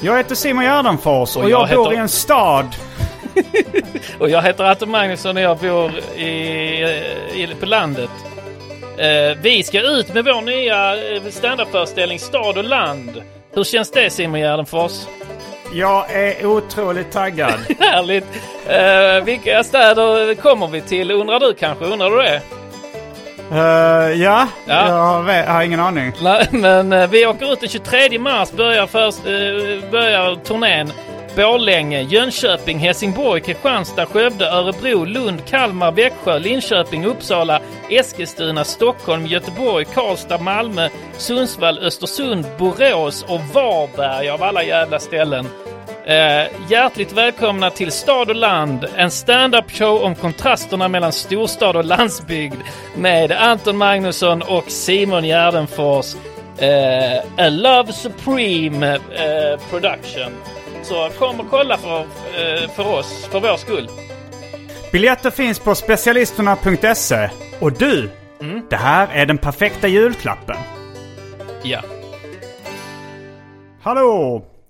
Jag heter Simon Gärdenfors och, Och jag, jag bor heter- i en stad. Och jag heter Atte Magnusson och jag bor i, i, på landet. Eh, vi ska ut med vår nya eh, standupföreställning Stad och land. Hur känns det Simon Gärdenfors? Jag är otroligt taggad. Härligt! Eh, vilka städer kommer vi till undrar du kanske? Undrar du det? Eh, ja, Ja. Jag, jag har ingen aning. Nej, Men eh, vi åker ut den 23 mars, börjar, först, eh, börjar turnén. Borlänge, Jönköping, Helsingborg, Kristianstad, Skövde, Örebro, Lund, Kalmar, Växjö, Linköping, Uppsala, Eskilstuna, Stockholm, Göteborg, Karlstad, Malmö, Sundsvall, Östersund, Borås och Varberg av alla jävla ställen. Eh, hjärtligt välkomna till Stad och land, en stand-up show om kontrasterna mellan storstad och landsbygd med Anton Magnusson och Simon Gärdenfors. Eh, A Love Supreme eh, Production. Så kom och kolla för, eh, för oss, för vår skull. Biljetter finns på specialisterna.se. Och du, det här är den perfekta julklappen. Ja. Hallå!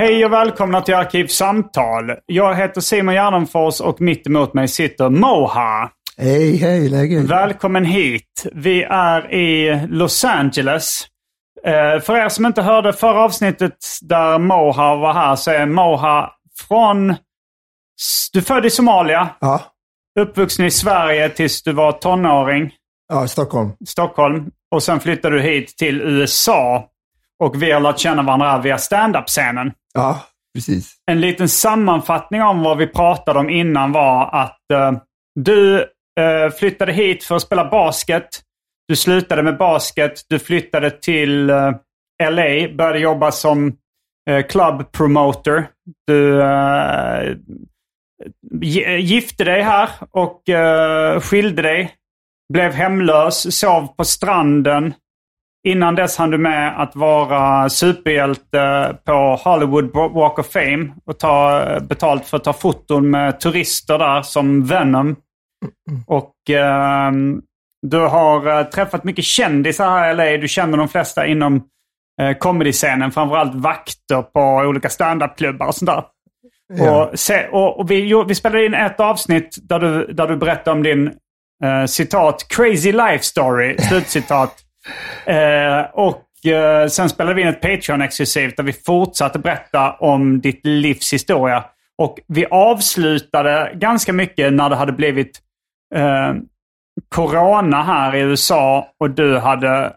Hej och välkomna till Arkivsamtal. Jag heter Simon Gärdenfors och mitt emot mig sitter Moha. Hej, hej, läget? Välkommen hit. Vi är i Los Angeles. Eh, för er som inte hörde förra avsnittet där Moha var här så är Moha från... Du född i Somalia, Ja, uppvuxen i Sverige tills du var tonåring, ja, Stockholm. Stockholm. Och sen flyttade du hit till USA. Och vi har lärt känna varandra via stand-up-scenen. Ja, precis. En liten sammanfattning om vad vi pratade om innan var att eh, du eh, flyttade hit för att spela basket. Du slutade med basket. Du flyttade till eh, LA, började jobba som eh, club promoter. Du eh, gi- gifte dig här och eh, skilde dig. Blev hemlös, sov på stranden. Innan dess hann du med att vara superhjälte på Hollywood Walk of Fame och ta betalt för att ta foton med turister där som Venom. Och ehm, du har eh, träffat mycket kändisar här i LA. Du känner de flesta inom uh, comedy-scenen. Framförallt vakter på olika standup-klubbar och sånt där. Ja. Och, se, och, och vi, jo- vi spelade in ett avsnitt där du, där du berättade om din eh, citat crazy life story, slutcitat. Eh, och eh, sen spelade vi in ett Patreon-exklusivt där vi fortsatte berätta om ditt livs historia. Och vi avslutade ganska mycket när det hade blivit eh, corona här i USA och du hade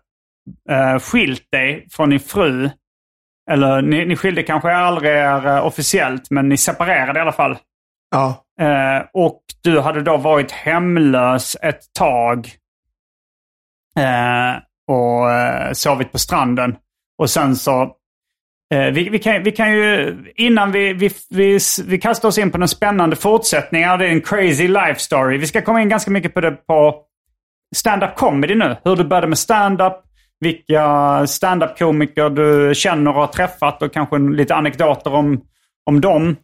eh, skilt dig från din fru. Eller ni, ni skilde kanske aldrig er officiellt, men ni separerade i alla fall. Ja, och du hade då varit hemlös ett tag. Eh, och eh, sovit på stranden. Och sen så... Eh, vi, vi, kan, vi kan ju, innan vi, vi, vi, vi kastar oss in på den spännande fortsättningen är en crazy life story. Vi ska komma in ganska mycket på det på stand-up comedy nu. Hur du började med stand-up, vilka stand-up-komiker du känner och har träffat och kanske lite anekdoter om, om dem.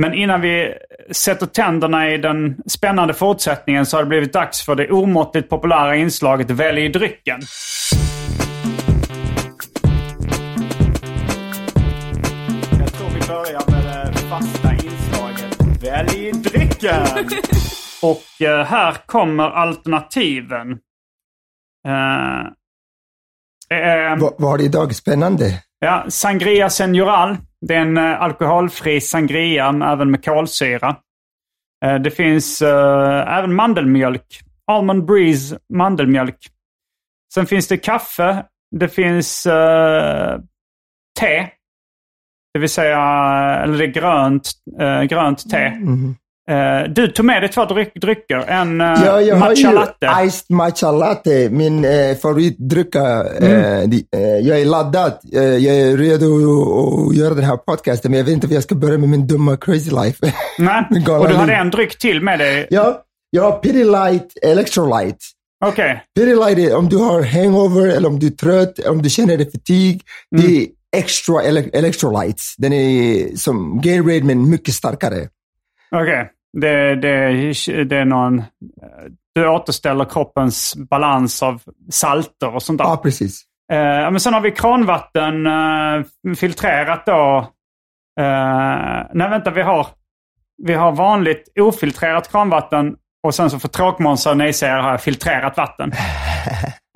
Men innan vi sätter tänderna i den spännande fortsättningen så har det blivit dags för det omåttligt populära inslaget Välj drycken. Jag tror vi börjar med det fasta inslaget Välj drycken. Och eh, här kommer alternativen. Eh, eh, Vad vad har det idag? Spännande. Ja, Sangria Senioral. Det är en eh, alkoholfri sangria, även med kolsyra. Eh, det finns eh, även mandelmjölk. Almond Breeze mandelmjölk. Sen finns det kaffe. Det finns te. Det vill säga, eller det är grönt, grönt te. Mm, mhm. Eh, du tog med dig två dryck, drycker. En eh, Ja, jag har matcha ju latte. iced matcha latte, min eh, favoritdryck. Mm. eh, jag är laddad. Jag är redo att- göra den här podcasten, men jag vet inte om jag ska börja med min dumma crazy life. Nej, och du hade en dryck till med dig. ja, jag har Pidilite Electrolyte. Okej. Pidilite är om du har hangover eller om du är trött, om du känner dig fatig. Det Mm. är extra ele- electrolytes. Den är som Gatorade men mycket starkare. Okej. Det, det, det är någon... Du återställer kroppens balans av salter och sånt där. Ja, precis. Eh, men sen har vi kranvatten eh, filtrerat då. Eh, nej, vänta. Vi har, vi har vanligt ofiltrerat kranvatten och sen så för tråkmånsar och nejsägare har jag filtrerat vatten.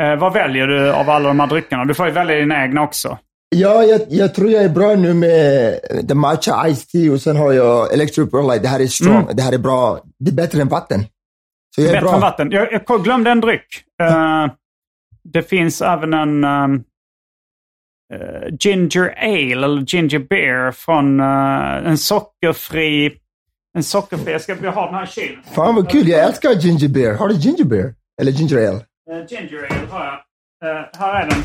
Eh, vad väljer du av alla de här dryckerna? Du får ju välja dina egna också. Ja, jag, jag tror jag är bra nu med the matcha iced tea och sen har jag electric Light. Det här är strong. Det här är bra. Det är bättre än vatten. Så jag är Bättre bra. än vatten. Jag, jag glömde en dryck. Eh, det finns även en ehm, eh, ginger ale eller ginger beer från eh, en sockerfri... En sockerfri... Jag ska har den här i kylen. Fan vad kul. Jag älskar ginger beer. Har du ginger beer? Eller ginger ale? Eh, ginger ale har jag. Eh, här är den.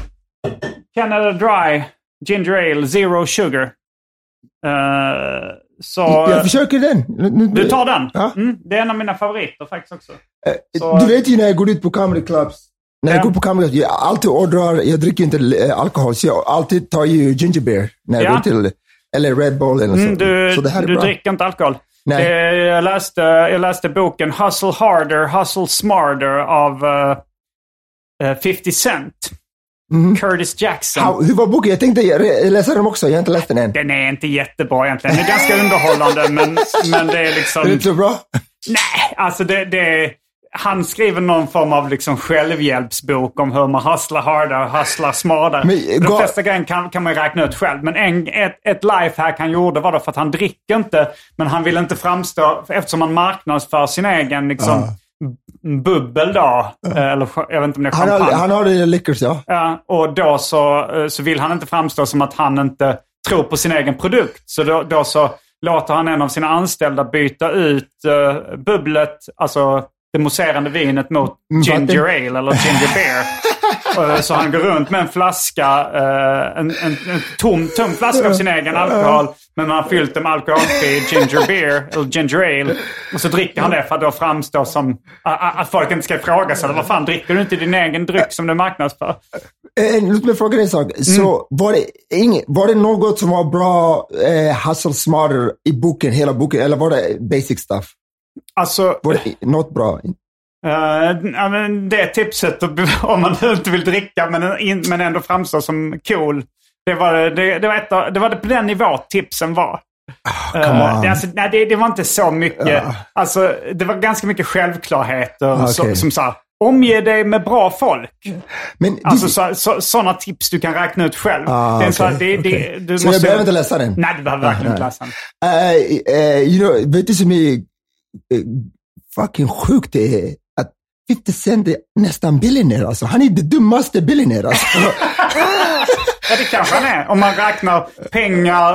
Canada Dry Ginger Ale Zero Sugar. Eh, så... jag försöker den. Du tar den? Ja. Mm, det är en av mina favoriter faktiskt också. Eh, Så- Du vet ju när jag går ut på comedy clubs. När jag Ja. går på comedy clubs, jag alltid ordrar, jag dricker inte eh, alkohol, så jag alltid tar ju ginger beer när jag Ja. går till, eller Red Bull eller Mm, så. du så det här är du bra. dricker inte alkohol? Nej. Det, jag, läste, jag läste boken Hustle Harder, Hustle Smarter av eh, 50 Cent. Curtis Jackson. How, hur var boken? Jag tänkte läsa den också, jag har inte läst den än. Den är inte jättebra egentligen. Den är ganska underhållande men, men det är liksom... Är det inte så bra? Nej, alltså det, det han skriver någon form av liksom självhjälpsbok om hur man hustlar hårdare och hustlar smartare. Men, De flesta grejer kan, kan man räkna ut själv. Men en, ett, ett lifehack han gjorde var då för att han dricker inte, men han vill inte framstå, eftersom han marknadsför sin egen liksom, b- bubbel då. eh, Eller jag vet inte om det är Han champagne. har, han har det liquors, ja. Ja, och då så, eh, så vill han inte framstå som att han inte tror på sin egen produkt. Så då, då så låter han en av sina anställda byta ut uh, bubblet, alltså det mousserande vinet mot vatten. ginger ale eller ginger beer. Så han går runt med en flaska, en, en, en tom, tom flaska av sin egen alkohol. Men han har fyllt den med alkoholfri ginger beer eller ginger ale. Och så dricker han det för att då framstå som att, folk inte ska ifrågasätta. Vad fan, dricker du inte din egen dryck som du marknadsför? Eh, låt mig fråga dig en sak. Mm. Så var det, inget, var det något som var bra eh, hustle smarter i boken, hela boken, eller var det basic stuff? Alltså, Var det något bra? eh, men det tipset om man inte vill dricka men, men ändå framstå som cool. Det var, det, det var, ett, det var på den nivå tipsen var. Eh, on. det, alltså, nej, det, det var inte så mycket. Alltså, det var ganska mycket självklarheter. Okej. Som, som så här, omge dig med bra folk. Men Alltså du, så, så, sådana tips du kan räkna ut själv. Ah, det en så här, det, det, okej. du Så jag behöver inte läsa den? Nej, du behöver verkligen inte nej. läsa den. Eh, you know, vet du som är eh, fucking sjukt det är? Att 50 Cent är nästan billionaire alltså. Han är det dummaste billionaire alltså. Ja, det kanske han är. Om man räknar pengar,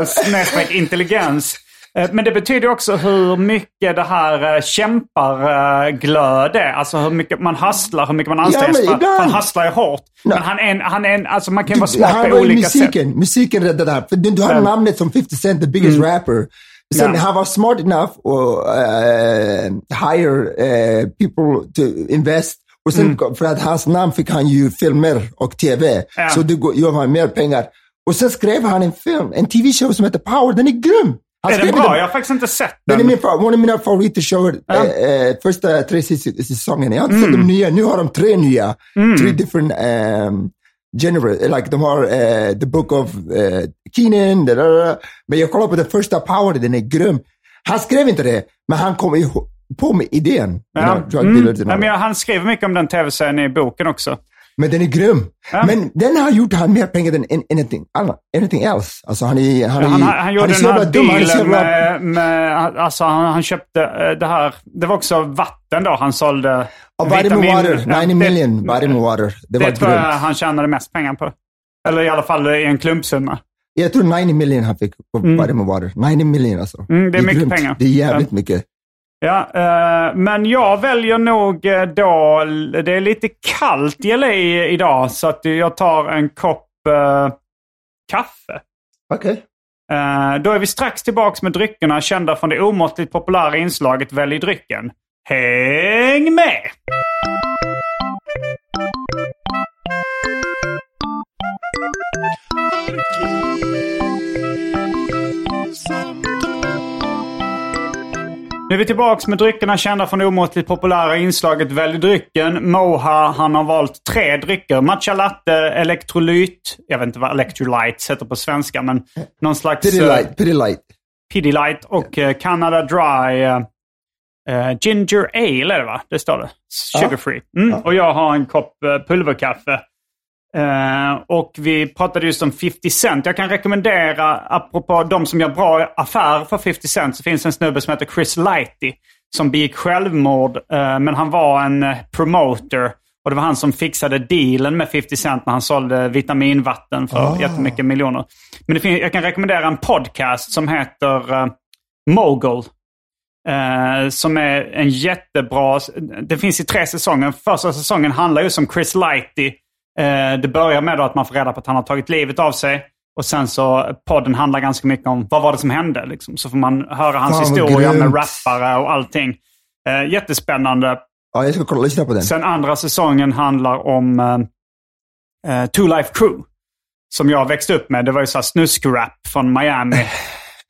eh, snedstreck intelligens. Eh, Men det betyder också hur mycket det här eh, kämparglöd är. Alltså hur mycket man hustlar, hur mycket man ibland- för Han hustlar ju hårt. Men han är han är alltså man kan vara smart på olika sätt. musiken. Musiken räddade det här. För du, har Ja. namnet som 50 Cent, the biggest rapper. Sen Mm. Ja. han var smart enough att uh, hire uh, people to invest Och sen, för att hans namn fick han ju filmer och TV. Ja. Så det gör han mer pengar. Och sen skrev han en film, en TV-show som heter Power. Den är grym! Han Är den bra? den- Jag har faktiskt inte sett Den är den. min, fa- one av mina favoritshower, Ja. eh, eh, första tre säs- säsongerna. Jag har inte Mm. sett de nya, nu har de tre nya. Three different um, genres, like de har eh, The Book of uh, Keenan, men jag kollar på den första Power, den är grym. Han skrev inte det, men han kom ihop- på med idén. Ja. Mm. Ja, men han skriver mycket om den tv-serien i boken också. Men den är grym. Ja. Men den har gjort han mer pengar än an- anything, anything else. Alltså han är, han är, Han, han, han gjorde är så jävla dum, han är så jävla- med, med, alltså han, han köpte eh, det här, det var också vatten då han sålde. Ja, Vitamin Water, ja, 90 det- million Vitamin Water. Det, Det, var tror jag han tjänade mest pengar på. Eller i alla fall i en klumpsumma. Jag tror 90 million han fick på Vitamin Water. 90 million alltså. Mm, det är mycket grymt. pengar. Det är jävligt mycket. Ja, eh, men jag väljer nog eh, då, det är lite kallt i LA idag så att jag tar en kopp eh, kaffe. Okej. Eh, då är vi strax tillbaks med dryckerna kända från det omåttligt populära inslaget Välj drycken. Häng med! Nu är vi tillbaks med dryckerna kända från det omåttligt populära inslaget Välj drycken. Moha, han har valt tre drycker. Matcha latte, elektrolyt, jag vet inte vad electrolytes heter på svenska, men någon slags... Pretty eh, light. Pidilight och eh, Canada Dry eh, Ginger Ale är det va? Det står det. Sugar free. Mm. Och jag har en kopp pulverkaffe. Eh, och vi pratade just om 50 Cent. Jag kan rekommendera, apropå de som gör bra affärer för 50 Cent, så finns en snubbe som heter Chris Lighty som begick självmord. eh, men han var en eh, promoter. Och det var han som fixade dealen med 50 Cent när han sålde vitaminvatten för jättemycket miljoner. Men det finns, jag kan rekommendera en podcast som heter eh, Mogul. Eh, som är en jättebra... Det finns i tre säsonger. Första säsongen handlar just om Chris Lighty. Eh, det börjar med att man får reda på att han har tagit livet av sig. Och sen så podden handlar ganska mycket om vad var det som hände. Liksom. Så får man höra hans Fan, historia med grymt. rappare och allting. Eh, jättespännande. Ja, jag ska kolla, lyssna på den. Sen andra säsongen handlar om eh, eh, Two Life Crew. Som jag växte upp med. Det var ju så här snuskrap från Miami.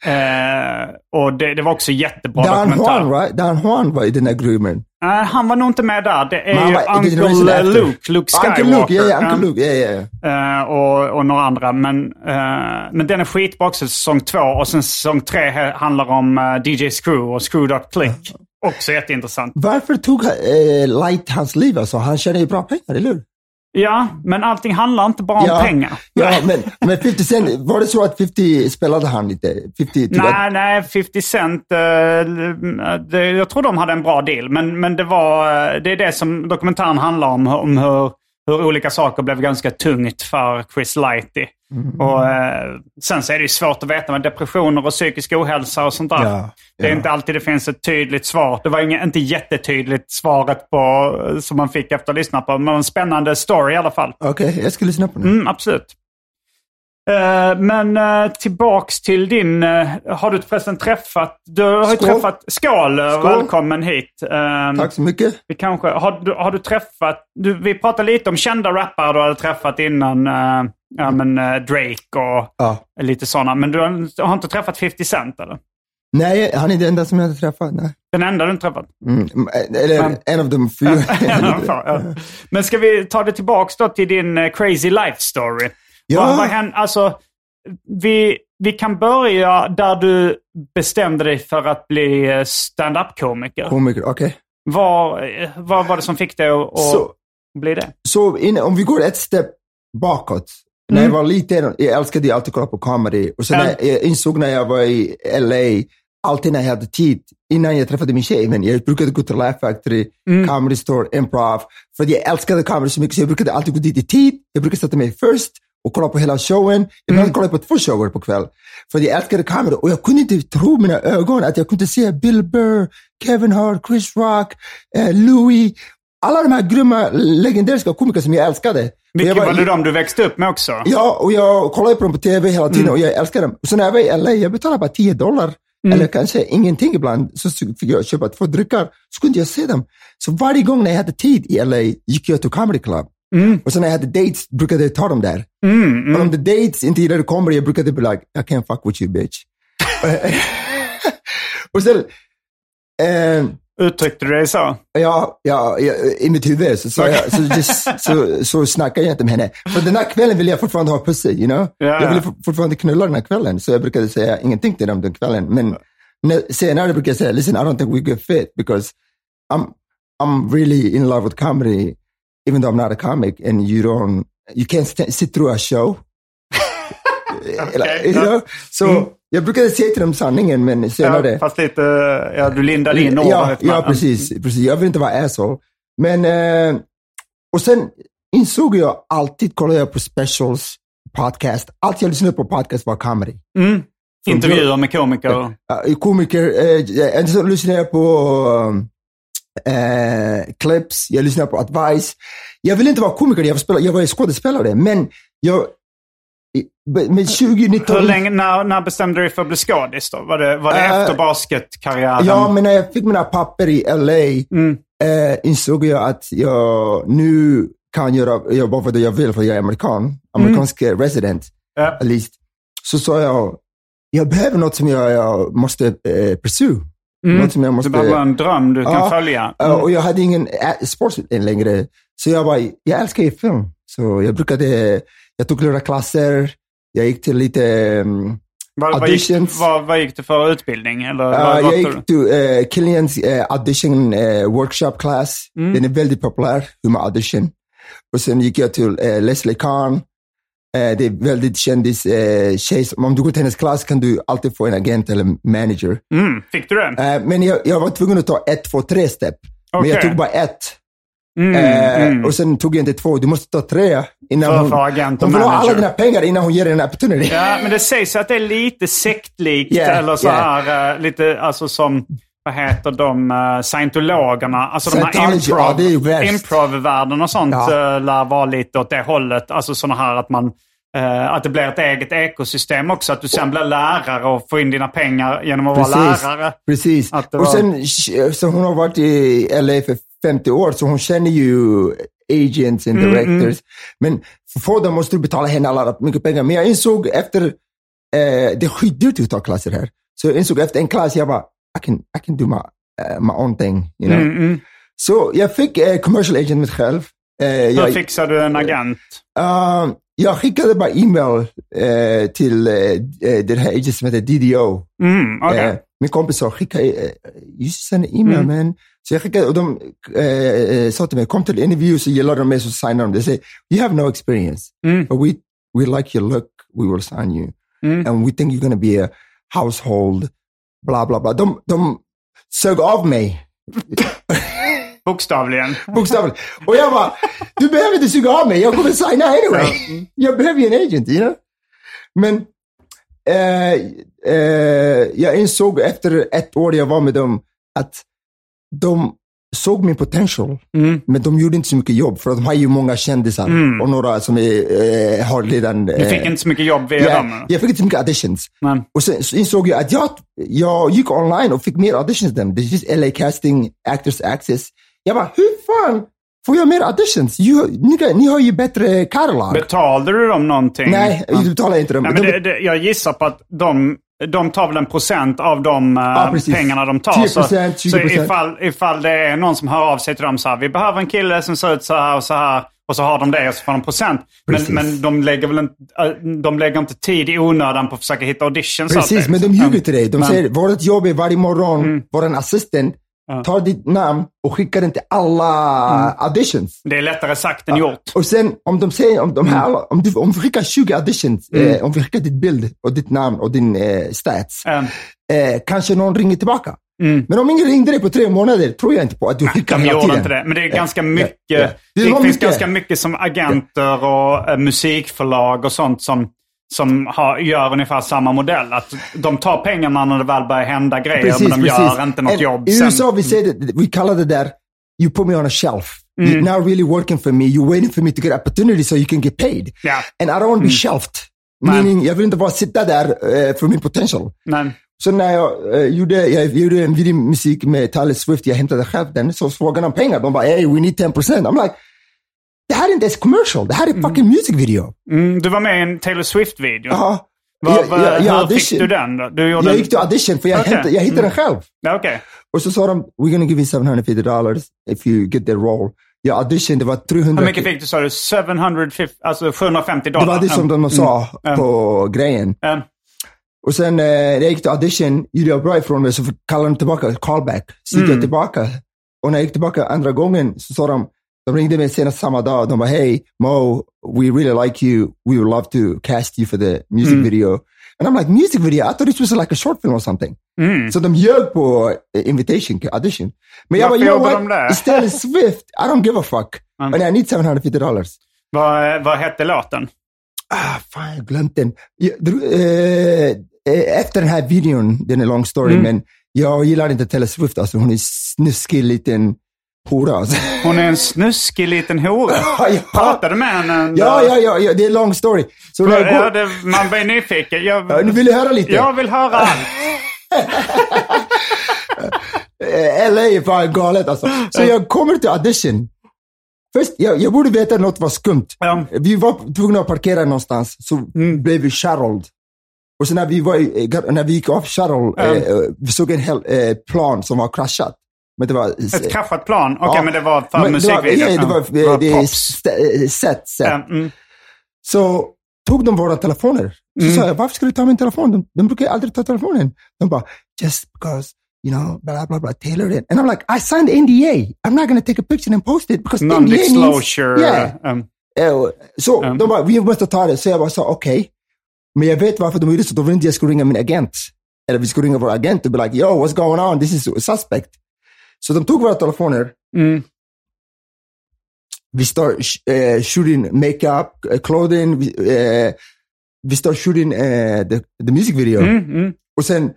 Eh, och det, det var också jättebra Dan dokumentär. Juan, right? Dan Juan var i den där groomen. Nej, han var nog inte med där. Det är var- Uncle. Luke, Luke Skywalker. Uncle Luke, ja, ja, Uncle. Luke, ja, ja, ja. Eh, och, och några andra. Men, eh, men den är skitbra också, säsong två. Och sen säsong tre handlar om eh, DJ Screw och Screw Click. Också jätteintressant. Varför tog eh, Light hans liv alltså? Han tjänar ju bra pengar, eller hur? Ja, men allting handlar inte bara om pengar. Ja, men, men 50 Cent, var det så att 50 spelade han lite? 50 tog Nej, nej, 50 Cent. eh, det, jag tror de hade en bra deal. Men, men det, var, eh, det är det som dokumentären handlar om. Om hur, hur olika saker blev ganska tungt för Chris Lighty. Mm. Och, eh, sen så är det ju svårt att veta med depressioner och psykisk ohälsa och sånt där. Ja, Det är ja. inte alltid det finns ett tydligt svar. Det var inga, inte jättetydligt svaret på, eh, som man fick efter att ha lyssnat på. Men en spännande story i alla fall. Okej, jag ska lyssna på den. Mm, absolut. Eh, men uh, tillbaks till din... eh, har du förresten träffat... Du har Skål. träffat... Skål! eh, Skål. Välkommen hit. Eh, Tack så mycket. Vi kanske, har, du, har du träffat... Du, vi pratade lite om kända rappare du hade träffat innan. eh, ja, men, eh, Drake och Ja. lite sådana. Men du har, inte träffat 50 Cent eller? Nej, han är den enda som jag har träffat. Nej. Den enda du inte träffat? Mm. Eller Men- en av de fyra. ja. Men ska vi ta det tillbaks då till din eh, crazy life story? Ja. Vad, vad hände, alltså, vi, vi kan börja där du bestämde dig för att bli eh, stand-up-komiker. Komiker, okej. Vad, eh, vad var det som fick dig att, Så, bli det? så in, om vi går ett steg bakåt. När jag var liten, jag älskade ju alltid att kolla på comedy. Och sen när jag insåg när jag var i LA, alltid när jag hade tid, innan jag träffade min tjej, men jag brukade gå till Laugh Factory, Comedy Store, Improv. För jag älskade comedy så mycket så jag brukade alltid gå dit i tid. Jag brukade sätta mig först kolla på hela showen. Ibland kollade jag på två shower på kväll. För jag älskade comedy och jag kunde inte tro mina ögon att jag kunde se Bill Burr, Kevin Hart, Chris Rock, eh, Louis. Alla de här grymma legendariska komiker som jag älskade. Jag var det de du växte upp med också? Ja, och jag kollade på dem på TV hela tiden och jag älskade dem. Så när jag var i LA, jag betalade bara 10 dollar eller kanske ingenting ibland, så fick jag köpa två drycker, så kunde jag se dem. Så varje gång när jag hade tid i LA gick jag till Comedy Club. Och så när jag hade dates brukade jag ta dem där. Mm, Och om the dates inte gillade comedy, jag brukade bli like, I can't fuck with you bitch. och sen, eh, Uttryckte du dig så? Ja, ja, ja, i mitt huvud så, så, jag, så, just, så, så snackade jag inte med henne. För den här kvällen ville jag fortfarande ha pussy, you know? Ja, Jag ville fortfarande knulla den här kvällen, så jag brukade säga ingenting till dem den kvällen. Men när, senare brukade jag säga, listen, I don't think we're good fit because I'm, I'm really in love with comedy, even though I'm not a comic and you don't, you can't st- sit through a show. Okej, you ja. know? Så jag brukade säga till dem sanningen, men senare... Ja, fast lite, ja, du lindade in Ja, året. ja men- precis, precis. Jag vill inte vara asshole. Men, eh, och sen insåg jag alltid, kollade jag på specials, podcast. Allt jag lyssnade på podcast var comedy. Mm. Intervjuer med komiker. Uh, komiker, eh, eh, så lyssnade jag på eh, clips, jag lyssnade på advice. Jag ville inte vara komiker, jag var, spela, jag var skådespelare, men jag, med 2019... Hur länge, när, när bestämde du dig för att bli skådis då? Var det, var det Eh, efter basketkarriären? Ja, men när jag fick mina papper i LA Mm. eh, insåg jag att jag nu kan göra, jobba för det jag vill, för jag är amerikan. Amerikansk resident, Ja. at least. Så sa jag, jag behöver något som jag, jag måste eh, pursue. Något som jag måste... Du behöver en dröm du kan Ja, följa. eh, och jag hade ingen sport än längre. Så jag bara, jag älskar ju film. Så jag brukade, jag tog några klasser, jag gick till lite um, vad, vad, gick, auditions. vad, vad gick du för utbildning? Eller, Uh, jag gick till uh, Killians uh, audition uh, workshop class. Den är väldigt populär, hur man audition. Och sen gick jag till uh, Leslie Kahn. Uh, det är väldigt kändis uh, tjej. Om du går till hennes klass kan du alltid få en agent eller manager. Mm, fick du det? Uh, men jag, jag var tvungen att ta ett, två, tre steg. Men jag tog bara ett. Mm, Eh, mm. Och sen tog jag inte två. Du måste ta tre innan För- hon... för agent och hon vill ha alla dina pengar innan hon ger dig en opportunity. Ja, men det sägs att det är lite sektlikt Yeah, eller så yeah. här, eh, lite alltså som, vad heter de, uh, scientologerna? Alltså de här improv, ja, improvvärlden och sånt Ja. eh, lär vara lite åt det hållet. Alltså sådana här att man eh, att det blir ett eget ekosystem också. Att du sen blir lärare och får in dina pengar genom att vara lärare. Precis. Det Och var- sen, så hon har varit i LA för 50 år, så hon känner ju agents Mm, and directors. Men för att få dem måste du betala henne alla mycket pengar. Men jag insåg efter, eh, det är skitdyrt att ta klasser här. Så jag insåg efter en klass, jag bara, I can, I can do my, uh, my own thing. You know? Mm, mm. Så jag fick eh, commercial agent mig själv. Eh, Hur jag, fixar du en agent? Uh, jag skickade bara e-mail eh, till eh, eh, den här agent som heter DDO. Mm, okej. Eh, min kompis sa, skicka, send an email Mm. man. Så jag skickade och de sa till mig, kom till intervju så gillar de mig så signar de. De säger, you have no experience, Mm. but we, we like your look, we will sign you. Mm. And we think you're gonna be a household, bla bla bla. De, de sög av mig. Bokstavligen. Bokstavligt. Och jag bara, du behöver inte suga av mig, jag kommer signa anyway. Jag behöver ju en agent, you know? Men eh, eh, jag insåg efter ett år jag var med dem att de såg min potential, Mm. men de gjorde inte så mycket jobb för att de har ju många kändisar och några som är, eh, har redan... Du fick inte så mycket jobb via ja, dem? jag fick inte så mycket auditions. Men, Och sen så insåg jag att jag, jag gick online och fick mer auditions än dem. Det finns LA Casting, Actors Access. Jag bara, hur fan får jag mer auditions? You, ni, ni har ju bättre catalog. betalade du dem någonting? Nej, Ja. du betalar inte dem. Nej, men De- det, det, jag gissar på att de, de tar väl en procent av de eh, precis. pengarna de tar. 10%, så, 20%. så ifall, ifall det är någon som hör av sig till dem så här, vi behöver en kille som ser ut så här och så här. Och så har de det och så får de procent. Men, Precis. men de, lägger väl inte, äh, de lägger inte tid i onödan på att försöka hitta auditions. Precis, men de ljuger till dig. De Men- säger, vårt jobb är varje morgon, vår assistent tar ditt namn och skickar den till alla auditions. Det är lättare sagt än gjort. Och sen om de säger, om, de här, alla- om, du, om vi skickar 20 auditions, eh, om vi skickar ditt bild och ditt namn och din eh, stats, Eh, kanske någon ringer tillbaka. Men om ingen ringde dig på tre månader tror jag inte på att du skickar hela tiden. inte det. Men det är Ja, ganska ja, mycket. ja. Det, Det var finns mycket. ganska mycket som agenter och eh, musikförlag och sånt som, som har, gör ungefär samma modell. Att de tar pengarna när det väl börjar hända grejer, men de gör inte något And jobb I. USA vi säger det, vi kallar det där, you put me on a shelf. Mm. You're not really working for me, you're waiting for me to get opportunity so you can get paid. Ja. And I don't want to be shelved. Meaning, jag vill inte bara sitta där uh, för min potential. Men, Så när jag, eh, gjorde, jag gjorde en videomusik med Taylor Swift, jag hämtade själv den, så frågade de pengar. De bara, hey, we need 10%. I'm like, det här är inte ens commercial, det här är fucking music video. Mm, du var med i en Taylor Swift-video. Ja. Vad- Jag- vad- jag- jag hur fick du den då? Du gjorde Jag gick till audition för jag, Okej. hämtade, jag hittade den själv. Ja, Okej. Och så sa de, we're gonna give you 750 dollars if you get the role. Jag audition, det var 300. Hur mycket fick du sa du? 750, alltså 750 dollar? Det var det som de sa Mm. på grejen. Mm. Och sen eh, när jag gick till audition, gjorde jag bra ifrån mig, så kallade de tillbaka, callback. Så gick jag tillbaka. Och när jag gick tillbaka andra gången så sa de, de ringde mig senast samma dag. De bara, hey Mo, we really like you. We would love to cast you for the music video. And I'm like, music video? I thought this was like a short film or something. Mm. Så de ljög på eh, invitation, audition. Men jag bara, Varför you know what? Istället Swift, I don't give a fuck. And I need 750 dollars. Vad, vad hette låten? Ah, fan, jag glömt den. Eh, eh, efter den här videon, den är lång story, men jag gillar inte Taylor Swift. Alltså, hon är snuskig liten hora. Hon är en snuskig liten hora. ja, Pratade med henne? ja, ja, ja, ja, det är en lång story. Så när jag Ja, går, det, man blir nyfiken. Jag, ja, nu vill du höra lite? jag vill höra allt. LA är fan galet alltså. Så jag kommer till audition. Först, jag, jag borde veta något var skumt. Ja. Vi var tvungna att parkera någonstans, så blev vi shuttled. Och sen när vi, var, när vi gick av shuttle, eh, vi såg en hel eh, plan som var kraschat. Men det var... Ett kraschat plan? Okej, Ja. men det var för musikvideon? Ja, det var, det var det set, set. Mm. Så tog de våra telefoner. Så sa jag, varför ska du ta min telefon? De, de brukar aldrig ta telefonen. De bara, just because, you know, blah, blah, blah, Taylor it. And I'm like, I signed NDA. I'm not going to take a picture and post it because NDA means... Non-disclosure. Yeah. um, Eh, Så Mm. de bara, vi måste ta det. Så jag bara sa, okej. Men jag vet varför de gjorde så. De ville inte jag skulle ringa min agent. Eller vi skulle ringa vår agent och be like, yo, what's going on? This is suspect. Så de tog våra telefoner. mm. Vi start uh, shooting makeup, uh, clothing. Vi, uh, vi start shooting uh, the, the music video. Mm, mm. Och sen,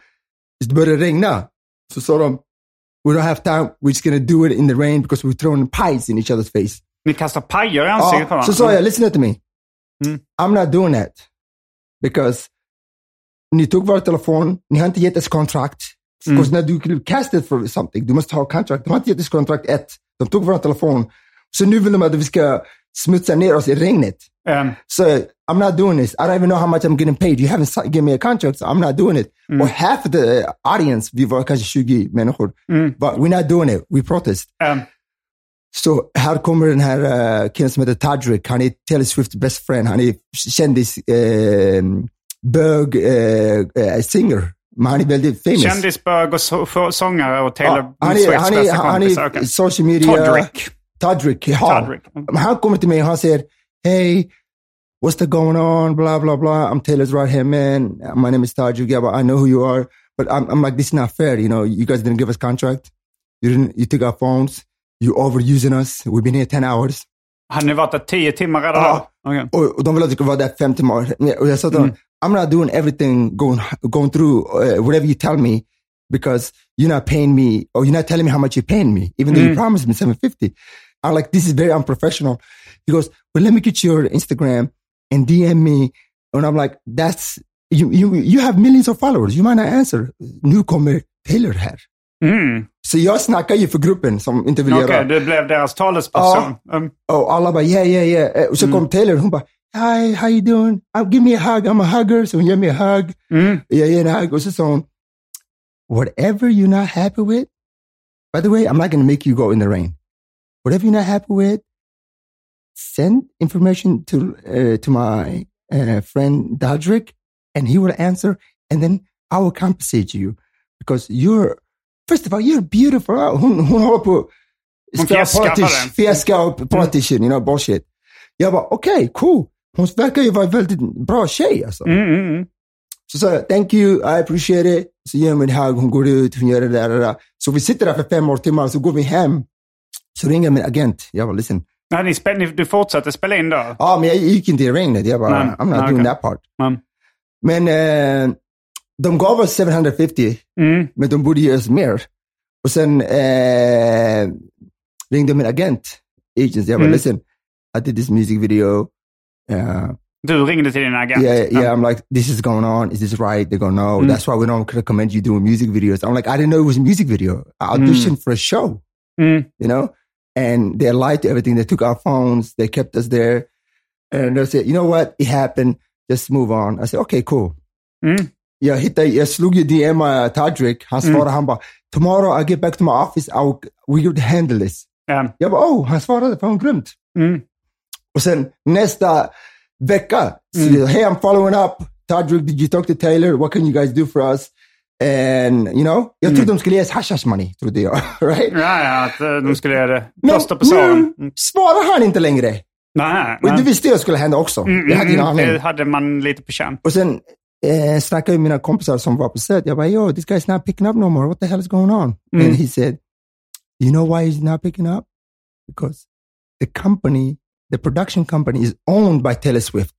det började regna. Så sa de, we don't have time, we're just gonna do it in the rain because we're throwing pies in each other's face. Ni kastar pajer i ansiktet på varandra? så sa jag, listen to me. Mm. I'm not doing that. Because ni tog vår telefon, ni har inte gett oss kontrakt. Mm. Because när du blir casted for something, du måste ha kontrakt. De har inte gett oss kontrakt ett. De tog vår telefon. Så nu vill de att vi ska smutsa ner oss i regnet. Um, So I'm not doing this. I don't even know how much I'm getting paid. You haven't given me a contract, so I'm not doing it. Och half of the audience, vi var kanske 20 människor, but we're not doing it. We protest. um, Så här kommer den här uh, killen som heter Tadrick. Han är Taylor Swifts best friend. Han är kändis, uh, bög, uh, uh, singer. Men han är väldigt famous. kändisbög och så, sångare och Taylor Ja, han är, Swifts han är, bästa han kompis. är Okej. social media... Todrick. Tadrick, ja. Todrick. Han kommer till mig och han säger, hey, what's the going on, blah, blah, blah. I'm Taylor's right hand man. My name is Tadrick. Yeah, but I know who you are. But I'm, I'm like, this is not fair. You know, you guys didn't give us contract. You didn't, you took our phones. You overusing us. We've been here 10 hours. Hade ni varit där tio timmar redan? Ja. Okej. Och, och de vill att jag ska vara där fem timmar. Och jag sa till Mm. I'm not doing everything going, going through uh, whatever you tell me because you're not paying me or you're not telling me how much you're paying me, even though you Mm. promised me 750. I'm like, this is very unprofessional. He goes, well, let me get your Instagram and DM me. And I'm like, that's, you, you, you have millions of followers. You might not answer. Nu kommer Taylor här. Mm. Så jag snackar ju för gruppen som inte vill Okej, göra. du blev deras talesperson. Um, Och alla bara, yeah, yeah, yeah. Eh, Och så kom Taylor, hon bara, hi, how you doing? Uh, give me a hug, I'm a hugger. So ger mig en hug. mm. Yeah, ger en hug och så sa whatever you're not happy with, by the way, I'm not going to make you go in the rain. Whatever you're not happy with, send information to, uh, to my uh, friend Dodrick and he will answer and then I will compensate you because you're, first of all, you're beautiful. Hon, hon håller på Hon spela fjäskar på politics- den. fjäska och politician, you know, bullshit. Jag bara, okej, okay, cool. Hon verkar ju vara en väldigt bra tjej alltså. Mm, mm, mm. Så sa jag, thank you, I appreciate it. Så ger hon mig en hug, hon går ut, hon gör det där, det där. Så vi sitter där för fem år timmar, så går vi hem. Så ringer min agent. Jag bara, listen. Nej, ni spel, ni, du fortsatte spela in då? Ja, men jag gick inte i regnet. Jag bara, Nej, I'm not nej, doing okej. that part. Mm. Men eh, de gav oss 750, Mm. men de borde ge oss mer. Och sen eh, ringde min agent, agent. Jag bara, Mm. listen, I did this music video. Uh, Du ringde till din agent? Yeah, yeah. I'm like, this is going on. Is this right? They go, no. Mm. That's why we don't recommend you doing music videos. I'm like, I didn't know it was a music video. I auditioned for a show, Mm. you know, and they lied to everything. They took our phones. They kept us there, and they said, you know what? It happened. Just move on. I said, okay, cool. Mm. Jag hittade, jag slog ju DM uh, Tadrik. Han svarade, han bara, tomorrow I get back to my office. I will, we will handle this. Ja. Jag bara, oh, han svarade, fan grymt. Mm. Och sen nästa vecka, Mm. so, hey, I'm following up. Tadrik, did you talk to Taylor? What can you guys do for us? And, you know, jag trodde de skulle ge oss hash hash money, trodde jag. right? Ja, ja, att eh, de skulle göra det. Plåster på såren. nu svarar han inte längre. Nej, Och nej. det visste jag skulle hända också. Mm, jag hade ingen mm, aning. det hade man lite på känn. Och sen eh, snackade med mina kompisar som var på set. Jag bara, yo, this guy's not picking up no more. What the hell is going on? Mm. And he said, you know why he's not picking up? Because the company, the production company is owned by Taylor Swift.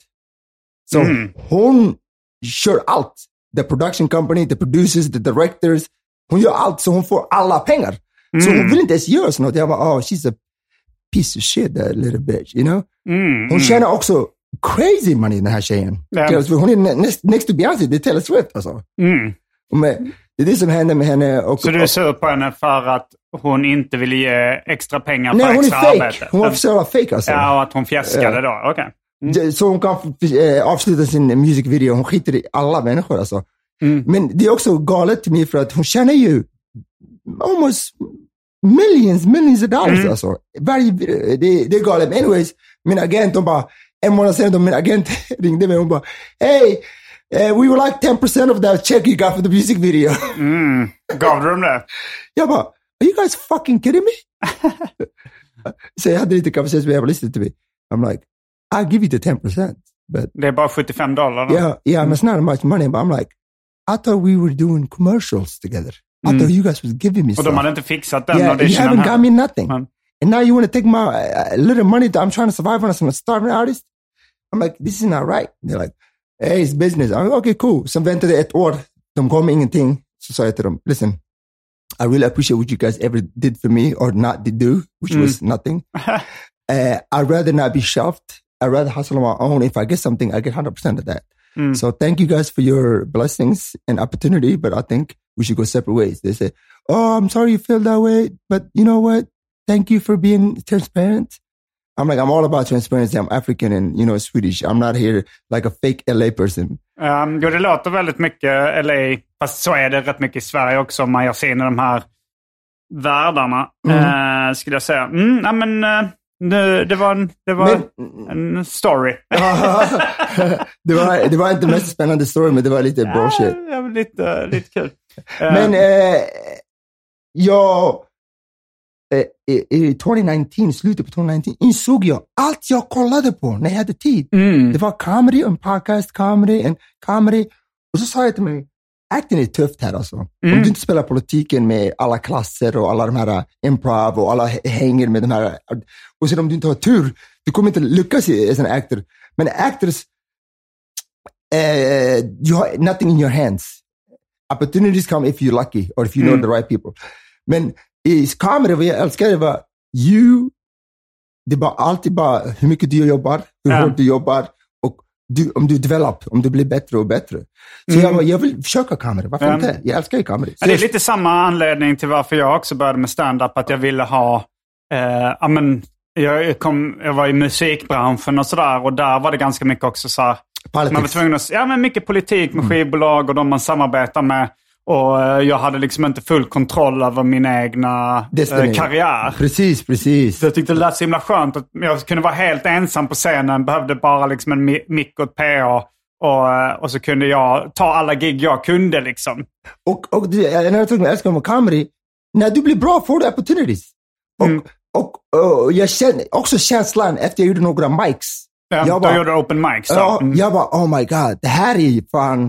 Så Mm. hon kör allt. The production company, the producers, the directors. Hon gör allt så hon får alla pengar. Så Mm. hon vill inte ens göra något. Jag bara, oh, she's a piece of shit, that little bitch, you know? Mm, Hon mm. tjänar också crazy money den här tjejen. Ja. Hon är next, next to Beyoncé, det är Taylor Swift alltså. Med, det är det som händer med henne. Och, Så du är sur på henne för att hon inte ville ge extra pengar Nej, för hon är extra fake. arbete? Hon var jävla fake alltså. Ja, och att hon fjäskade då. Okej. Det- Så hon kan eh, avsluta sin music video. Hon skiter i alla människor alltså. Mm. Men det är också galet till mig för att hon tjänar ju almost millions, millions of dollars Mm. alltså. Varje, det, det är galet. Men anyways, min agent, de bara, en månad senare, min agent ringde mig och hon bara, hey, eh, we would like 10% of that check you got for the music video. Mm. Gav du dem det? Jag bara, are you guys fucking kidding me? så jag hade lite conversation med henne, listen to me. I'm like, I'll give you the 10%. But Det är bara 75 dollar yeah, yeah, and it's not much money, but I'm like, I thought we were doing commercials together. I Mm. thought you guys was giving me Och de stuff. hade inte fixat den Yeah, you haven't här. got me nothing. Mm. And now you want to take my uh, little money that I'm trying to survive on as a starving artist? I'm like, this is not right. They're like, hey, it's business. I'm okay, cool. Sen väntade ett år. De gav mig ingenting. Så sa jag till dem, listen, I really appreciate what you guys ever did for me or not did do, which was nothing. uh, I'd rather not be shelved. I'd rather hustle on my own. If I get something, I get 100% of that. Mm. So thank you guys for your blessings and opportunity, but I think we should go separate ways. They say, oh, I'm sorry you feel that way, but you know what? Thank you for being transparent. I'm like, I'm all about transparency. I'm African and, you know, Swedish. I'm not here like a fake LA person. Um, jo, det låter väldigt mycket LA, fast så är det rätt mycket i Sverige också om man gör sig in i de här världarna, eh, skulle jag säga. Mm, nej, men uh, nu, det var, en, det var en story. det, var, det var inte mest spännande story, men det var lite bullshit. Ja, men lite, lite kul. Eh, Men eh, jag, eh, i, i 2019, slutet på 2019, insåg jag allt jag kollade på när jag hade tid. mm, Det var comedy, en podcast, comedy, en comedy. Och så sa jag till mig, acting är tufft här alltså. Om Mm. du inte spelar politiken med alla klasser och alla de här uh, improv och alla hänger med de här. Och sen om du inte har tur, du kommer inte lyckas an actor. Men actors, eh, you have nothing in your hands. Opportunities come if you're lucky or if you know Mm. the right people. Men i comedy, vad jag älskar det var you, det var alltid bara hur mycket du jobbar, hur Ja. hårt du jobbar och du, om du develop, om du blir bättre och bättre. Så Mm. jag, jag vill försöka comedy, varför Ja. inte? Jag älskar ju comedy. Det är lite samma anledning till varför jag också började med stand-up. Att jag ville ha... Eh, ja, men, jag, kom, jag var i musikbranschen och sådär och där var det ganska mycket också så här. Man var tvungen att... Ja, men mycket politik Mm. med skivbolag och de man samarbetar med. Och eh, jag hade liksom inte full kontroll över min egna Destiny. eh, karriär. Precis, precis. Så jag tyckte det lät så himla skönt att jag kunde vara helt ensam på scenen. Behövde bara liksom en mi- mick och ett PA. Och, eh, och så kunde jag ta alla gig jag kunde liksom. Och, och en sak jag älskar med comedy, när du blir bra får du opportunities. Och, Mm. och, och jag känner också känslan efter jag gjorde några mics. Ja, jag bara, gjorde open mic. Så. ja, Mm. jag bara, oh my god, det här är fan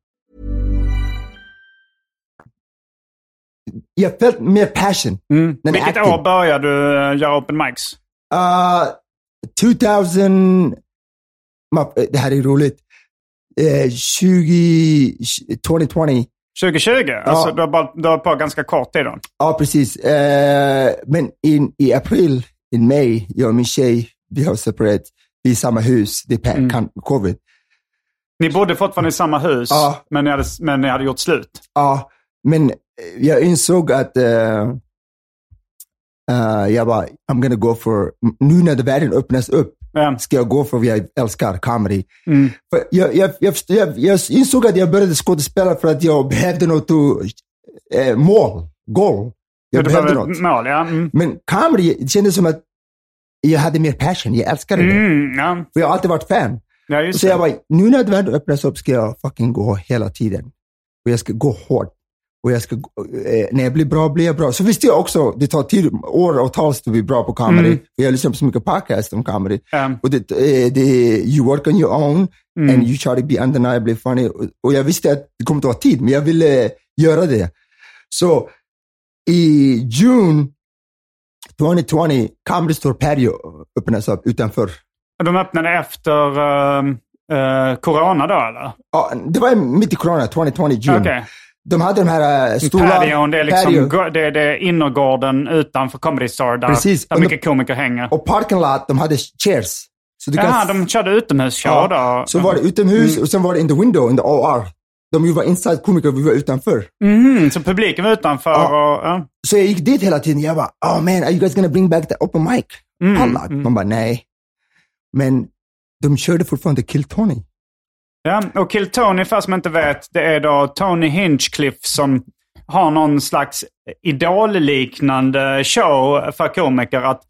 Jag felt mer passion. Mm. Vilket acting. år började du eh, göra open mics? Uh, 2000, Ma- det här är roligt. Eh, 20, 2020. 2020? Alltså du har bara du har på ganska kort tid då? Ja, precis. Eh, men in, i april, i maj, jag och min tjej, vi har separerat. Vi är i samma hus. Det är kan- covid. Ni bodde fortfarande i samma hus, Ja. men, ni hade, men ni hade gjort slut? Ja, men eh, jag insåg att eh, eh, jag bara, I'm gonna go for, nu när världen öppnas upp, Ja. ska jag gå för vad jag älskar, comedy. Mm. För jag, jag, jag, jag, jag insåg att jag började skådespela för att jag behövde något eh, mål, goal. Jag behövde något. mål, ja. Mm. Men comedy det kändes som att jag hade mer passion, jag älskade det. Mm, ja. För jag har alltid varit fan. ja, Så jag bara, nu när världen öppnas upp ska jag fucking gå hela tiden. Och jag ska gå hårt. Och jag ska, eh, när jag blir bra, blir jag bra. Så visste jag också, det tar tid, år och tals att bli bra på comedy. Mm. Jag lyssnar på så mycket podcast om comedy. Ja. Och det, eh, det, you work on your own Mm. and you try to be undeniably funny. Och, och jag visste att det kommer att ta tid, men jag ville göra det. Så i June 2020, Comedy Store Patio öppnas upp utanför. De öppnade efter uh, uh, corona då eller? Ja, det var mitt i corona, 2020, June. Okej. De hade de här uh, stora... Pation, det är liksom patio. det är, det är innergården utanför Comedy Store där, Precis. där Och de- mycket komiker hänger. Och parking lot, de hade chairs. Så du kan Jaha, s- de körde utomhusshow ja, då? Så var det utomhus Mm. och sen var det in the window, in the OR. De var inside komiker, vi var utanför. Mhm, så publiken var utanför Ja. och... Ja. Så jag gick dit hela tiden. Jag bara, oh man, are you guys gonna bring back the open mic? Mm, Alla. Man bara, nej. Men de körde fortfarande Kill Tony. Ja, och Kill Tony, för som inte vet, det är då Tony Hinchcliffe som har någon slags idolliknande show för komiker. Att,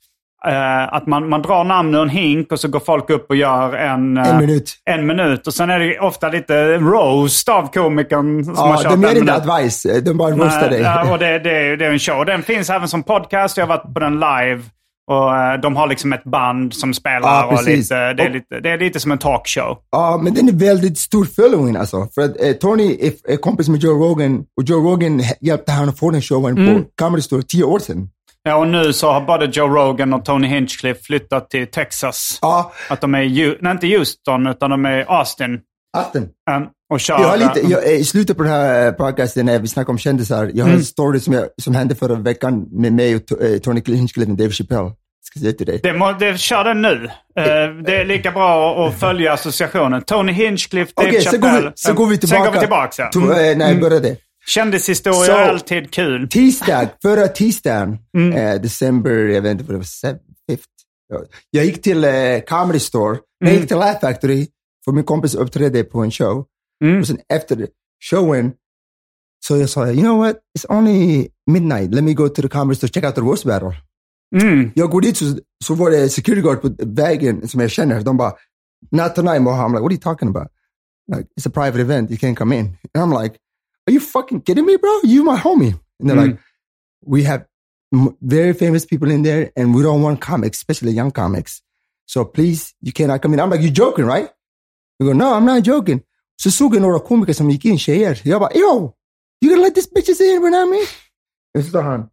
eh, att man, man drar namn ur en hink och så går folk upp och gör en, eh, En minut. en minut. Och sen är det ofta lite roast av komikern som har Ja, kört de en inte advice. De bara roastar dig. Ja, och det, det, det är en show. Den finns även som podcast. Jag har varit på den live. Och eh, de har liksom ett band som spelar. Ja, och precis. lite, det, är Och- lite, det är lite som en talkshow. Ja, men den är väldigt stor following alltså. För att eh, Tony är, är kompis med Joe Rogan och Joe Rogan hjälpte honom att få den showen Mm. på Comedy Store tio år sedan. Ja, och nu så har både Joe Rogan och Tony Hinchcliffe flyttat till Texas. Ja, Att de är nej, inte Houston, utan de är Austin. Asten. um, och kör... Jag har lite, eh, jag, I slutet på den här eh, podcasten när vi snackar om kändisar, jag har Mm. en story som, jag, som hände förra veckan med mig och eh, Tony Hinchcliffe och Dave Chappelle. Ska säga till dig. det, må, det, kör den nu. Eh, det är lika bra att följa associationen. Tony Hinchcliffe, Dave går Chappelle. så går vi Eh, tillbaka. Sen går vi tillbaka. Ja. Mm. eh, när jag började. Kändishistoria Så- är alltid kul. Tisdag, förra tisdagen, Mm. eh, december, jag vet inte vad det var, sev- fifth. Ja. Jag gick till eh, Comedy Store, jag Mm. gick till Laugh Factory, för min kompis uppträdde på en show. Mm. Och sen efter showen, så jag sa, you know what, it's only midnight, let me go to the Comedy to check out the roast battle. Mm. Jag går dit så, så var det security guard på vägen som jag känner. De bara, not tonight Moha. I'm like, what are you talking about? Like, it's a private event. You can't come in. And I'm like, are you fucking kidding me, bro? You my homie. And they're Mm. like, we have very famous people in there and we don't want comics, especially young comics. So please, you cannot come in. I'm like, you're joking, right? They go, no, I'm not joking. Så såg jag några komiker som gick in, tjejer. Jag bara, yo, you gonna let this bitches in without me? Så sa han,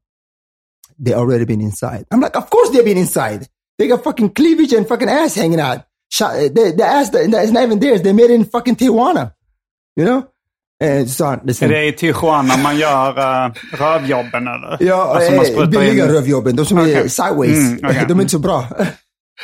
they already been inside. I'm like, of course they've been inside. They got fucking cleavage and fucking ass hanging out. Shot, the, the ass that, that's not even theirs. They made it in fucking Tijuana. You know? Eh, så han, Är listen, det i Tijuana man gör uh, rövjobben eller? ja, Alltså, man eh, billiga in- rövjobben, de som är Okej. sideways, Mm, okej. de är inte så bra.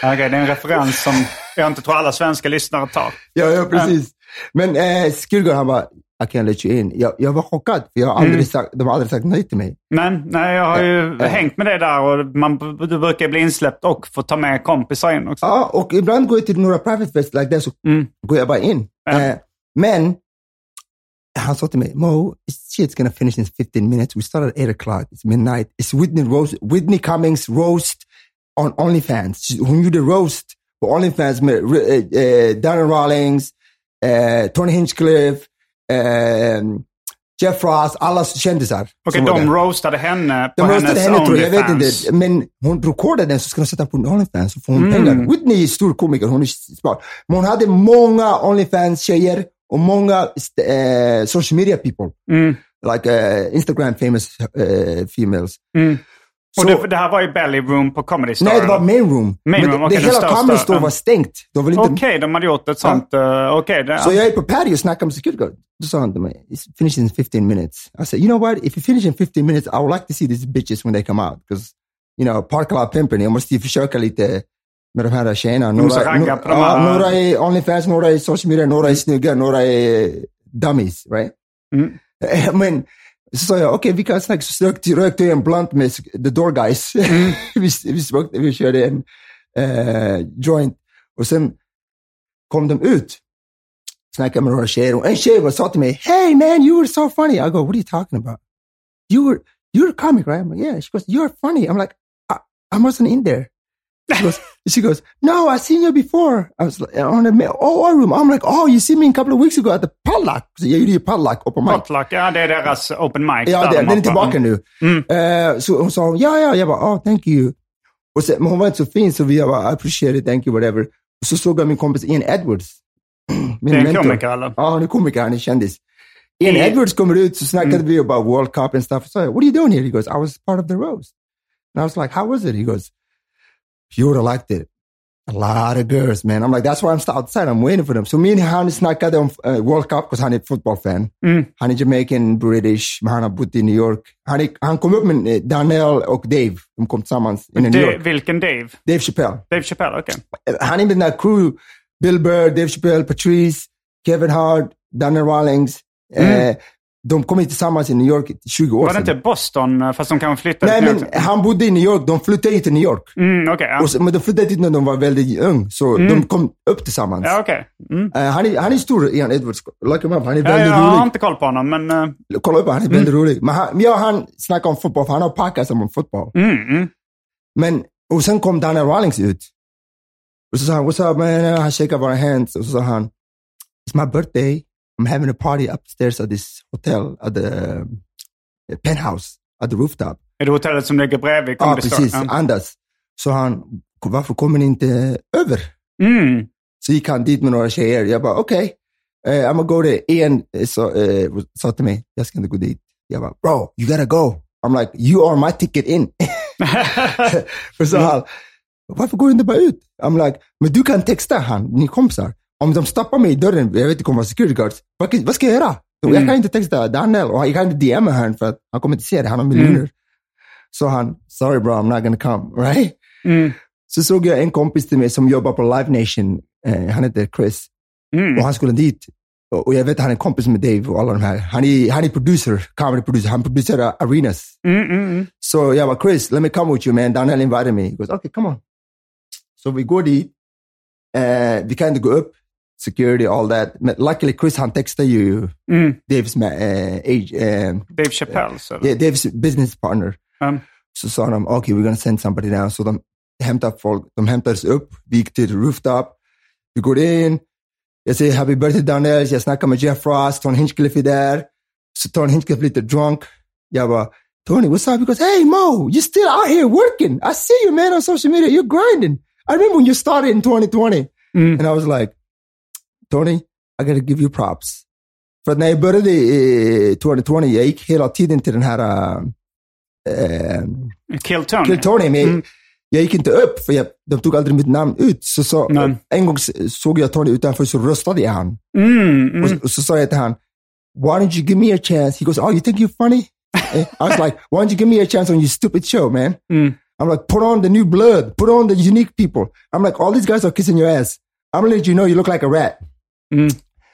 Okej, det är en referens som jag inte tror alla svenska lyssnare tar. ja, ja, precis. Men eh, Skirgård han bara, I can't let you in. Jag, jag var chockad, för jag har aldrig Mm. sagt, de har aldrig sagt nej till mig. Men nej, jag har ju Eh, hängt med dig där och man, du brukar bli insläppt och få ta med kompisar in också. Ja, och ibland går jag till några private fest like that, så Mm. går jag bara in. Ja. Eh, men han sa till mig, Mo, shit's gonna finish in 15 minutes. We start at 8 o'clock. It's midnight. It's Whitney, roast, Whitney Cummings roast on OnlyFans. Hon gjorde roast på OnlyFans med eh, eh, Darren Rawlings, eh, Tony Hinchcliffe, eh, Jeff Ross, alla kändisar. Okej, var de roastade henne på De hennes henne tror jag, jag vet inte. Men hon rekordade den så ska de sätta på OnlyFans så får hon Mm. pengar. Whitney är stor komiker, hon är smart. Men hon hade många OnlyFans-tjejer och många eh, social media people. Mm. Like eh, Instagram famous eh, females. Mm. Och det, det här var i Belly Room på Comedy Store? Nej, det var main room. Main Men room, det, okej, det hela största, Comedy Store ja. var stängt. Okej, de hade gjort ett sånt... eh, Okej, det... Så jag är på patio och snackar med security guard. Då sa han till mig, it's finished in 15 minutes. I said, you know what? If you finish in 15 minutes, I would like to see these bitches when they come out. Because, you know, Parkala Pimpen, jag måste ju försöka lite med de här tjejerna. Några, no, ja, några är Onlyfans, några är social media, några är snygga, några är dummies, right? Mm. Men så sa jag, okej, vi kan snacka. Så rökte, rökte jag en blunt med the door guys. vi, vi, smokade, vi körde en eh, joint. Och sen kom de ut. Snackade med några tjejer. Och en tjej sa till mig, hey man, you were so funny. I go, what are you talking about? You were, you're a comic, right? I'm like, yeah. She goes, you're funny. I'm like, I, I wasn't in there. She goes, she goes, no, I seen you before. I was like, on the ma- oh, room. I'm like, oh, you see me a couple of weeks ago at the padlock. Så jag gjorde ju padlock på mic. Potluck, ja det är deras open mic. Ja, det, de den är tillbaka nu. Eh, så hon sa, ja, ja, jag bara, oh, thank you. Och sen, men hon var inte så fin, så vi bara, I appreciate it, thank you, whatever. Och så såg jag min kompis Ian Edwards. Min Det är en komiker eller? Ja, han är komiker, han är kändis. Ian I- Edwards kommer ut, så snackade vi about World Cup and stuff. Jag, what are you doing here? He goes, I was part of the roast. And I was like, how was it? He goes, you would have liked it. A lot of girls, man. I'm like, that's why I'm outside. I'm waiting for them. Så min han snackade om uh, World Cup, because han är ett fotbollsfan. Mm. Han är Jamaican, British, men han har bott i New York. Han, han kom upp med eh, Daniel och Dave. De kom tillsammans i New York. vilken Dave? Dave Chappelle. Dave Chappelle, okej. Eh, Han är med den där crew. Bill Burr, Dave Chappelle, Patrice, Kevin Hart, Daniel Rawlings. Eh, de kom hit tillsammans i New York i 20 år Mm. Var det sedan. inte Boston, eh, fast de kanske flyttade Nej, men han bodde i New York. De flyttade hit till New York. Mm, okej. ja. Så, men de flyttade hit när de var väldigt ung, så de kom upp tillsammans. Ja, okej. Mm. Eh, han, är, han är stor, Ian Edwards. Look him up. Han är Ja, väldigt jag har rolig. inte koll på honom, men... eh, Kolla upp han är väldigt rolig. Men han, jag och han snackar om fotboll, för han har podcast om fotboll. Mm, mm. Men, och sen kom Daniel Rawlings ut. Och så sa han, what's up man? Han shakade våra hands. Och så sa han, it's my birthday. I'm having a party upstairs at this hotel, at the uh, penthouse, at the rooftop. Är det hotellet som ligger bredvid Ja, Store? precis. Ja. Andas. Så han, varför kommer ni inte över? Mm. Så gick han dit med några tjejer. Jag bara, okej. Okay. I'm gonna go there. Ian eh, sa, eh, sa till mig, jag ska inte gå dit. Jag bara, bro, you gotta go. I'm like, you are my ticket in. Och så han, varför går du inte bara ut? I'm like, men du kan texta han, ni kompisar. Om de stoppar mig i dörren, jag vet inte kommer vara security guards, vad, vad ska jag göra? Jag kan inte texta Daniel och jag kan inte DMa honom för att han kommer inte se det, han har miljoner. Så han, sorry bro, I'm not gonna come, right? Mm. Så såg jag en kompis till mig som jobbar på Live Nation, eh, han heter Chris, Mm. och han skulle dit. Och och jag vet att han är kompis med Dave och alla de här. Han är, han är producer, comedy producer, han producerar arenas. Mm, mm, mm. Så jag bara, Chris, let me come with you man. Daniel invited me. He goes, okay, come on. Så vi går dit. Eh, vi kan inte gå upp. Security, all that. Luckily Chris, han textar ju Mm. Daves, med, eh, age, eh, Dave Chappelle. Så. yeah, Daves business partner. Um, Så sa de, okay, we're gonna send somebody down. Så de hämtar folk, de hämtades upp, vi gick till the rooftop, vi går in, jag säger happy birthday Daniel, jag snackar med Jeff Ross, Tony Hinchcliffe är där. Så Tony Hinchcliffe lite drunk. Jag bara, Tony, what's up? He goes, hey Mo, you're still out here working. I see you man on social media, you're grinding. I remember when you started in 2020. mm. And I was like, Tony, I gotta give you props. För när jag började i 2020, jag gick hela tiden till den här eh, Kill Tony. Kill Tony, men Mm. jag gick inte upp för jag, de tog aldrig mitt namn ut. Så, så, Nej. en gång såg jag Tony utanför så röstade jag han. Mm, mm. Och, och så sa jag till han, why don't you give me a chance? He goes, oh, you think you're funny? I was like, why don't you give me a chance on your stupid show, man? Mm. I'm like, put on the new blood, put on the unique people. I'm like, all these guys are kissing your ass. I'm gonna let you know you look like a rat. Mm.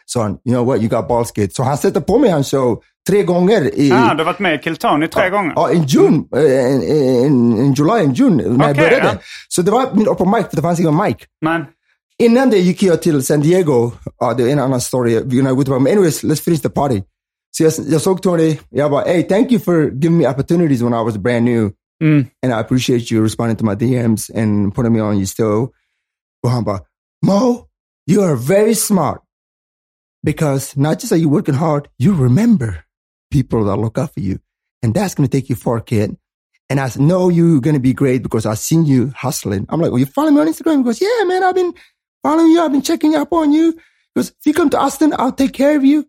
Son, you know what? You got balls kid. Så han sätter på mig hans show tre gånger i, Ah, du har varit med i Kiltony tre gånger? ja, in June, eh, in, in, in July, in June, när jag Okej, började. ja. Så det var min open mic, för det fanns ingen mic. Men, Innan det gick jag till San Diego. Ja, det är en annan story. Vi kan gå tillbaka. Men anyways, let's finish the party. Så jag, jag såg Tony. Jag bara, hey, thank you for giving me opportunities when I was brand new. mm, And I appreciate you responding to my DMs and putting me on your show. Och han bara, Mo, you are very smart. Because not just are you working hard, you remember people that look up for you. And that's going to take you far, kid. And I know you're going to be great because I've seen you hustling. I'm like, well, you follow me on Instagram? He goes, yeah, man, I've been following you. I've been checking up on you. He goes, if you come to Austin, I'll take care of you.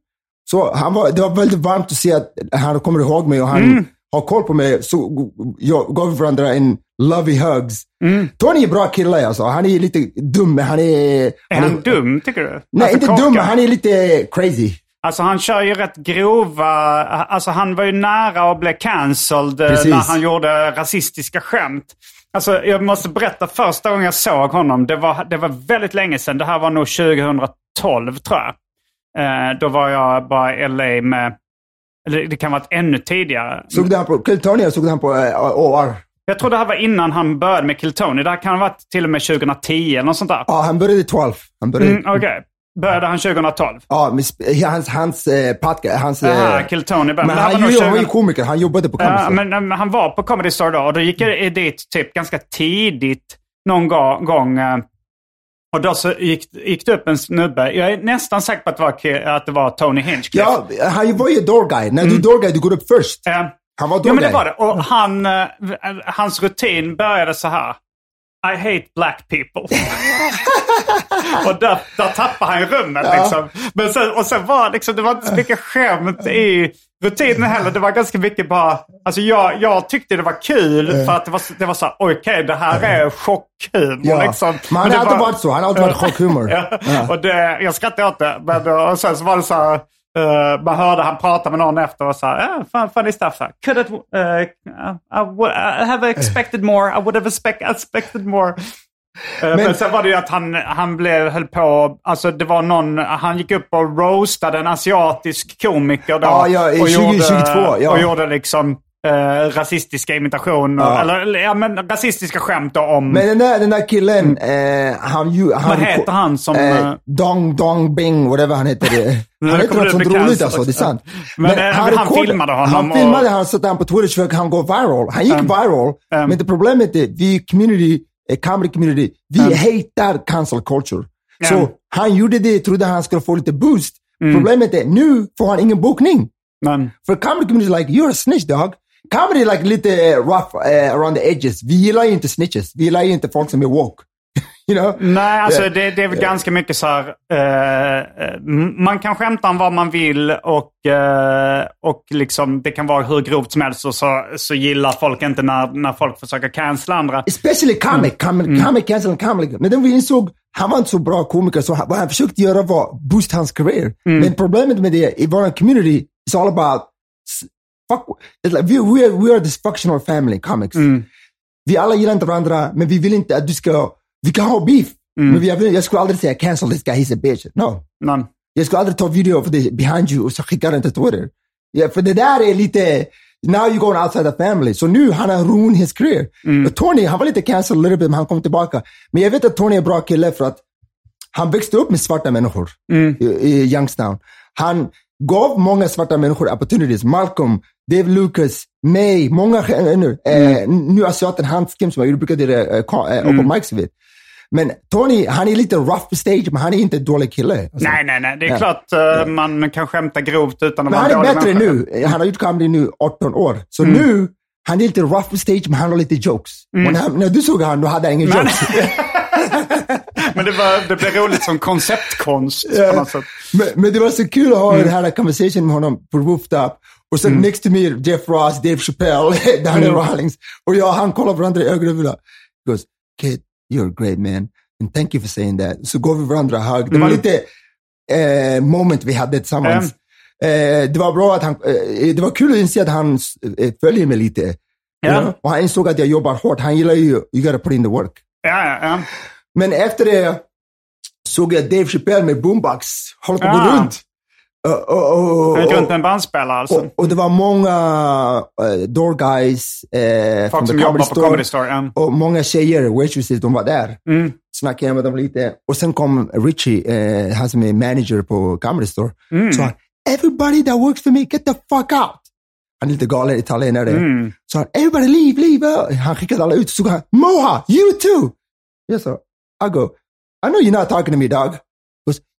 Så han var, det var väldigt varmt att se att han kommer ihåg mig och han har koll på mig. Så jag gav varandra en lovey hugs. Tony är bra kille alltså. Han är lite dum, han är... är han dum tycker du? Nej, Alltså, inte korkad. dum, han är lite crazy. Alltså han kör ju rätt grova, alltså han var ju nära att bli cancelled eh, Precis. när han gjorde rasistiska skämt. Alltså jag måste berätta första gången jag såg honom, det var, det var väldigt länge sedan. Det här var nog 2012 tror jag. Eh, då var jag bara i LA med, eller det kan ha varit ännu tidigare. Såg du han på, jag såg han på uh, OR. Jag tror det här var innan han började med Kiltony. Det här kan ha varit till och med 2010 eller något sånt där. Ja, han började 12. Han började, Mm, Okej. Började han 2012? ja, hans, hans eh, podcast, hans... Aha, eh, Kiltony men här han, var nog ju, han var ju 2000 komiker, han jobbade på Comedy Ja, Store. men, men han var på Comedy Store då och då gick jag dit typ ganska tidigt någon gång. eh, Och då så gick, gick det upp en snubbe. Jag är nästan säker på att det var, att det var Tony Hinchcliffe. Ja, han var ju door guy. När du är door guy, du går upp först. Eh, Han var door ja, men det var det. Och han, eh, hans rutin började så här. I hate black people. och där, där tappade han rummet liksom. Men sen, och sen var liksom, det var inte så mycket skämt i rutinen heller. Det var ganska mycket bara, alltså jag, jag tyckte det var kul för att det var, det var så här, okej det här är chockhumor Ja. liksom. Men han har alltid var- varit så. Han har alltid varit chockhumor. Ja. Ja. Och det, jag skrattade åt det. Men, och sen så var det så här, eh, man hörde han prata med någon efter och sa, eh, fan, funny stuff. Så Could it, uh, I, would, I have expected more, I would have expect, expected more. Eh, men, sen var det ju att han, han blev, höll på, alltså det var någon, han gick upp och roastade en asiatisk komiker då. Ja, ja, i och 2022, ja. Och gjorde liksom eh, rasistiska imitationer, Ja. eller, ja, men rasistiska skämt då om... Men den där, den där killen, eh, han ju... Han, Vad heter han som... Eh, eh, dong, dong, bing, whatever han heter. Han heter något sånt roligt alltså, det är sant. Men, eh, han rekord- filmade honom Han och- filmade, han satte han på Twitter så han gå viral. Han gick viral, um, men det problemet är, vi community, eh, comedy community, vi hatar cancel culture. Så Um. han gjorde det, trodde han skulle få lite boost. Mm. Problemet är, nu får han ingen bokning. men, För comedy community like, you're a snitch dog. Comedy like lite eh, rough eh, around the edges. Vi gillar ju inte snitches. Vi gillar ju inte folk som är woke. you know? Nej, alltså Eh, det, det är väl ganska mycket så här. eh, man kan skämta om vad man vill och, eh, och liksom, det kan vara hur grovt som helst och så, så gillar folk inte när, när folk försöker cancella andra. Especially comic. Comic, comic cancel comic. Men then vi insåg, han var inte så bra komiker, så vad han försökte göra var boost hans karriär. Men problemet med det, i vår community, is all about, fuck, it's like, we, we, are, we are a dysfunctional family, comics. Vi alla gillar inte varandra, men vi vill inte att du ska, vi kan ha beef. Men vi, jag, vill- jag skulle aldrig säga cancel this guy, he's a bitch. No. Men, Jag skulle aldrig ta video of det behind you och så skicka den till Twitter. Ja, för det där är lite, now you're going outside the family. Så nu han har ruined his career. Och Tony, han var lite cancelled a little bit, men han kom tillbaka. Men jag vet att Tony är en bra kille för att han växte upp med svarta människor i, i Youngstown. Han gav många svarta människor opportunities. Malcolm, Dave Lucas, May, många eh, nu. Eh, nu asiaten Hans Kim som jag brukade göra eh, eh, open mics vid. Men Tony, han är lite rough på stage, men han är inte en dålig kille. Alltså. nej, nej, nej. Det är Ja. klart eh, man kan skämta grovt utan att Men vara han är bättre människa. nu. Han har gjort comedy nu 18 år. Så Mm. nu, han är lite rough på stage, men han har lite jokes. Och när, när du såg han, då hade han ingen Men- jokes. Men det, var, det blev roligt som konceptkonst på något sätt. men, men det var så kul att ha Mm. den här conversation med honom på rooftop. Och sen next to me, Jeff Ross, Dave Chappelle, Daniel Mm. Rawlings. Och jag han kollar varandra i ögonen och goes, kid, you're a great man. And thank you for saying that. Så går vi varandra hug. Det var Mm. lite eh, moment vi hade tillsammans. Eh, det var bra att han, eh, det var kul att inse att han eh, följer mig lite. Ja. Och han insåg att jag jobbar hårt. Han gillar ju, you gotta put in the work. Ja, ja, ja. Men efter det såg jag Dave Chappelle med boombox hålla på att gå Ah. runt. Och, och, Han gick runt en bandspelare alltså. och, det var många uh, door guys eh, Folk som jobbar Comedy på Store. Comedy Store. Ja. Och många tjejer, waitresses, de var där. Mm. Snackade med dem lite. Och sen kom Richie, eh, han som är manager på Comedy Store. Mm. Så han, everybody that works for me, get the fuck out. Han är lite galen italienare. Mm. Så han, everybody leave, leave. Han skickade alla ut. Så han, Moha, you too. Jag sa, I go, I know you're not talking to me dog.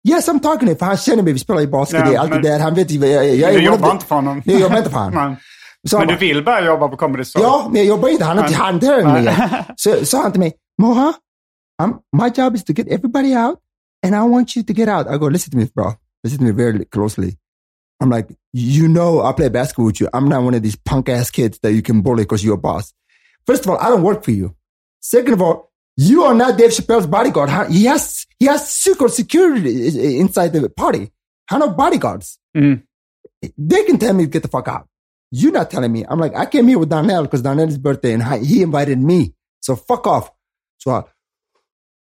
Yes I'm you. För han känner mig, vi spelar ju basket, Ja, det alltid men- där. Han vet ju, jag, jag, jag Du jobbar inte för honom. Nej, jag jobbar inte för honom. Så Men du bara, vill börja jobba på Comedy Store? Ja, men jag jobbar inte. Han har inte hanterat mig. Så sa han till mig, Moha, I'm, my job is to get everybody out and I want you to get out. I go, listen to me, bro. Listen to me very closely. I'm like, you know I play basketball with you. I'm not one of these punk ass kids that you can bully because you're a boss. First of all, I don't work for you. Second of all, you are not Dave Chappelle's bodyguard. He has, he has secret security inside the party. I know bodyguards. Mm. They can tell me to get the fuck out. You're not telling me. I'm like, I came here with Donnell because Donnell's birthday and he invited me. So fuck off. So I,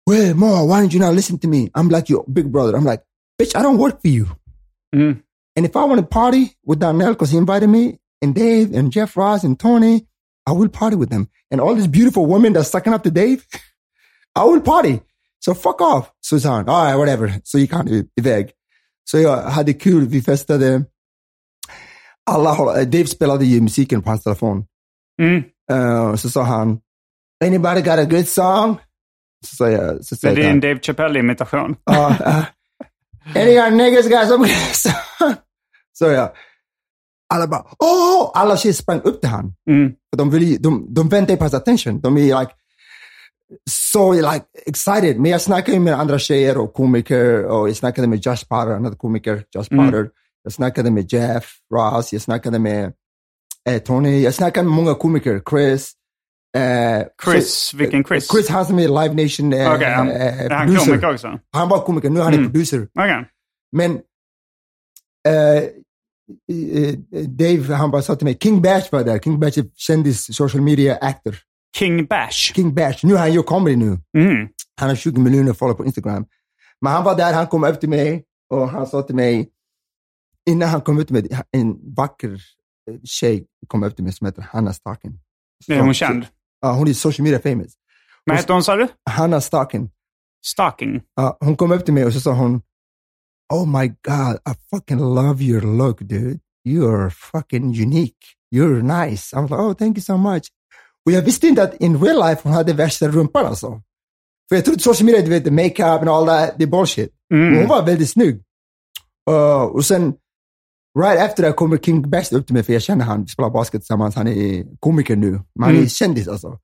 well, Ma, why didn't you not listen to me? I'm like your big brother. I'm like, bitch, I don't work for you. Mm. And if I want to party with Donnell because he invited me and Dave and Jeff Ross and Tony, I will party with them. And all these beautiful women that's sucking up to Dave, I will party. So fuck off. Så sa han, all right, whatever. Så gick han iväg. Så jag hade kul, vi festade. Alla, håll- Dave spelade ju musiken på hans telefon. Mm. Uh, så sa han, anybody got a good song? Så sa jag, så Det sa är jag, din Dave Chappelle-imitation. Ja, uh, any of niggas got some good song? Så jag, alla bara, åh! Alla tjejer sprang upp till han. Mm. För de, vill, de, de väntar på hans attention. De är like, så like, excited. Men jag snackade med andra tjejer och komiker och jag snackade med Josh Potter, another komiker, Josh Mm. Potter. Jag snackade med Jeff Ross, jag snackade med eh, Tony, jag snackade med många komiker, Chris. Eh, Chris, så- vilken Chris? Chris, han som är Live Nation eh, Okej, han, eh, är han komiker också? Han var komiker, nu är han Mm. producer. Okej. Men eh, eh, Dave, han bara sa till mig, King Bash var där. King Bash är kändis, social media actor. King Bash. King Bash, nu han gör comedy nu. Mm. Han har 20 miljoner följare på Instagram. Men han var där, han kom upp till mig och han sa till mig, innan han kom ut med en vacker eh, tjej kom upp till mig som heter Hanna Starken. Är hon känd? Ja, hon är social media famous. Vad heter hon sa du? Hanna Starken. Stalking. Ja, hon kom upp till mig och så sa hon, Oh my God, I fucking love your look dude. You are fucking unique. You're nice. I'm like, oh thank you so much. Och jag visste inte att in real life hon hade värsta rumpan alltså. För jag trodde social media, du vet, makeup and all that, det är bullshit. Mm. Men hon var väldigt snygg. Uh, och sen, right after that kommer King Best upp till mig, för jag känner han, vi spelar basket tillsammans, han är komiker nu. Men han är Mm. kändis alltså.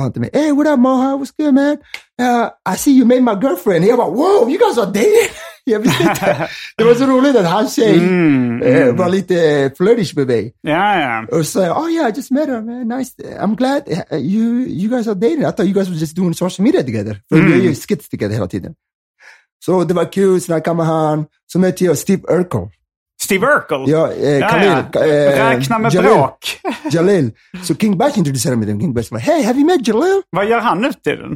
Han till mig, hey what up Moha, what's good man? Uh, I see you made my girlfriend. Jag bara, whoa, you guys are dating? jag visste inte. Det var så roligt att hans tjej Mm, eh, mm. var lite flirtish med mig. Ja, ja. Och så, oh yeah, I just met her man, nice. I'm glad uh, you, you guys are dating. I thought you guys were just doing social media together. För Mm. vi gör ju skits together hela tiden. Så det var kul, snackade med han. Så mötte jag Steve Urkel. Steve Urkel? Ja, eh, Ja, Khalil. ja. eh, Räkna med Jalil. bråk. Jalil. Så King Bash introducerade mig till King. Like, hey, have you met Jalil? Vad gör han nu till den?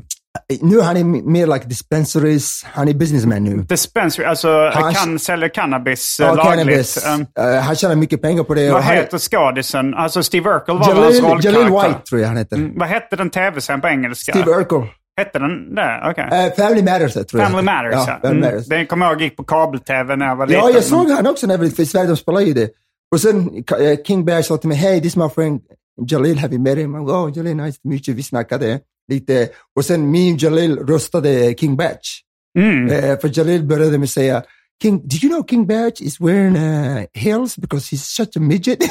Eh, Nu han är mer like dispensaries. Han är businessman nu. Dispensary, alltså Han- kan sälja cannabis Ja, uh, lagligt. cannabis. Um, Eh, han tjänar mycket pengar på det. vad heter skådisen? Alltså Steve Urkel var väl hans Jalil, rollkaraktär? Jalil White tror jag han heter. Mm, vad hette den tv-serien på engelska? Steve Urkel. Hette den det? Okej. Eh, Family Matters tror jag. Family Matters, ja. ja. Family Mm. Matters. Den kommer jag ihåg gick på kabel-tv när jag var liten. Ja, jag såg han också när jag var för i Sverige, de spelar ju det. Och sen eh, King Bear sa till mig, hey, this is my friend Jalil, have you met him? I'm, oh, Jalil, nice to meet you. Vi snackade lite. Och sen och Jalil röstade King Batch. Mm. Eh, för Jalil började med att säga, King, did you know King Batch is wearing uh, heels because he's such a midget?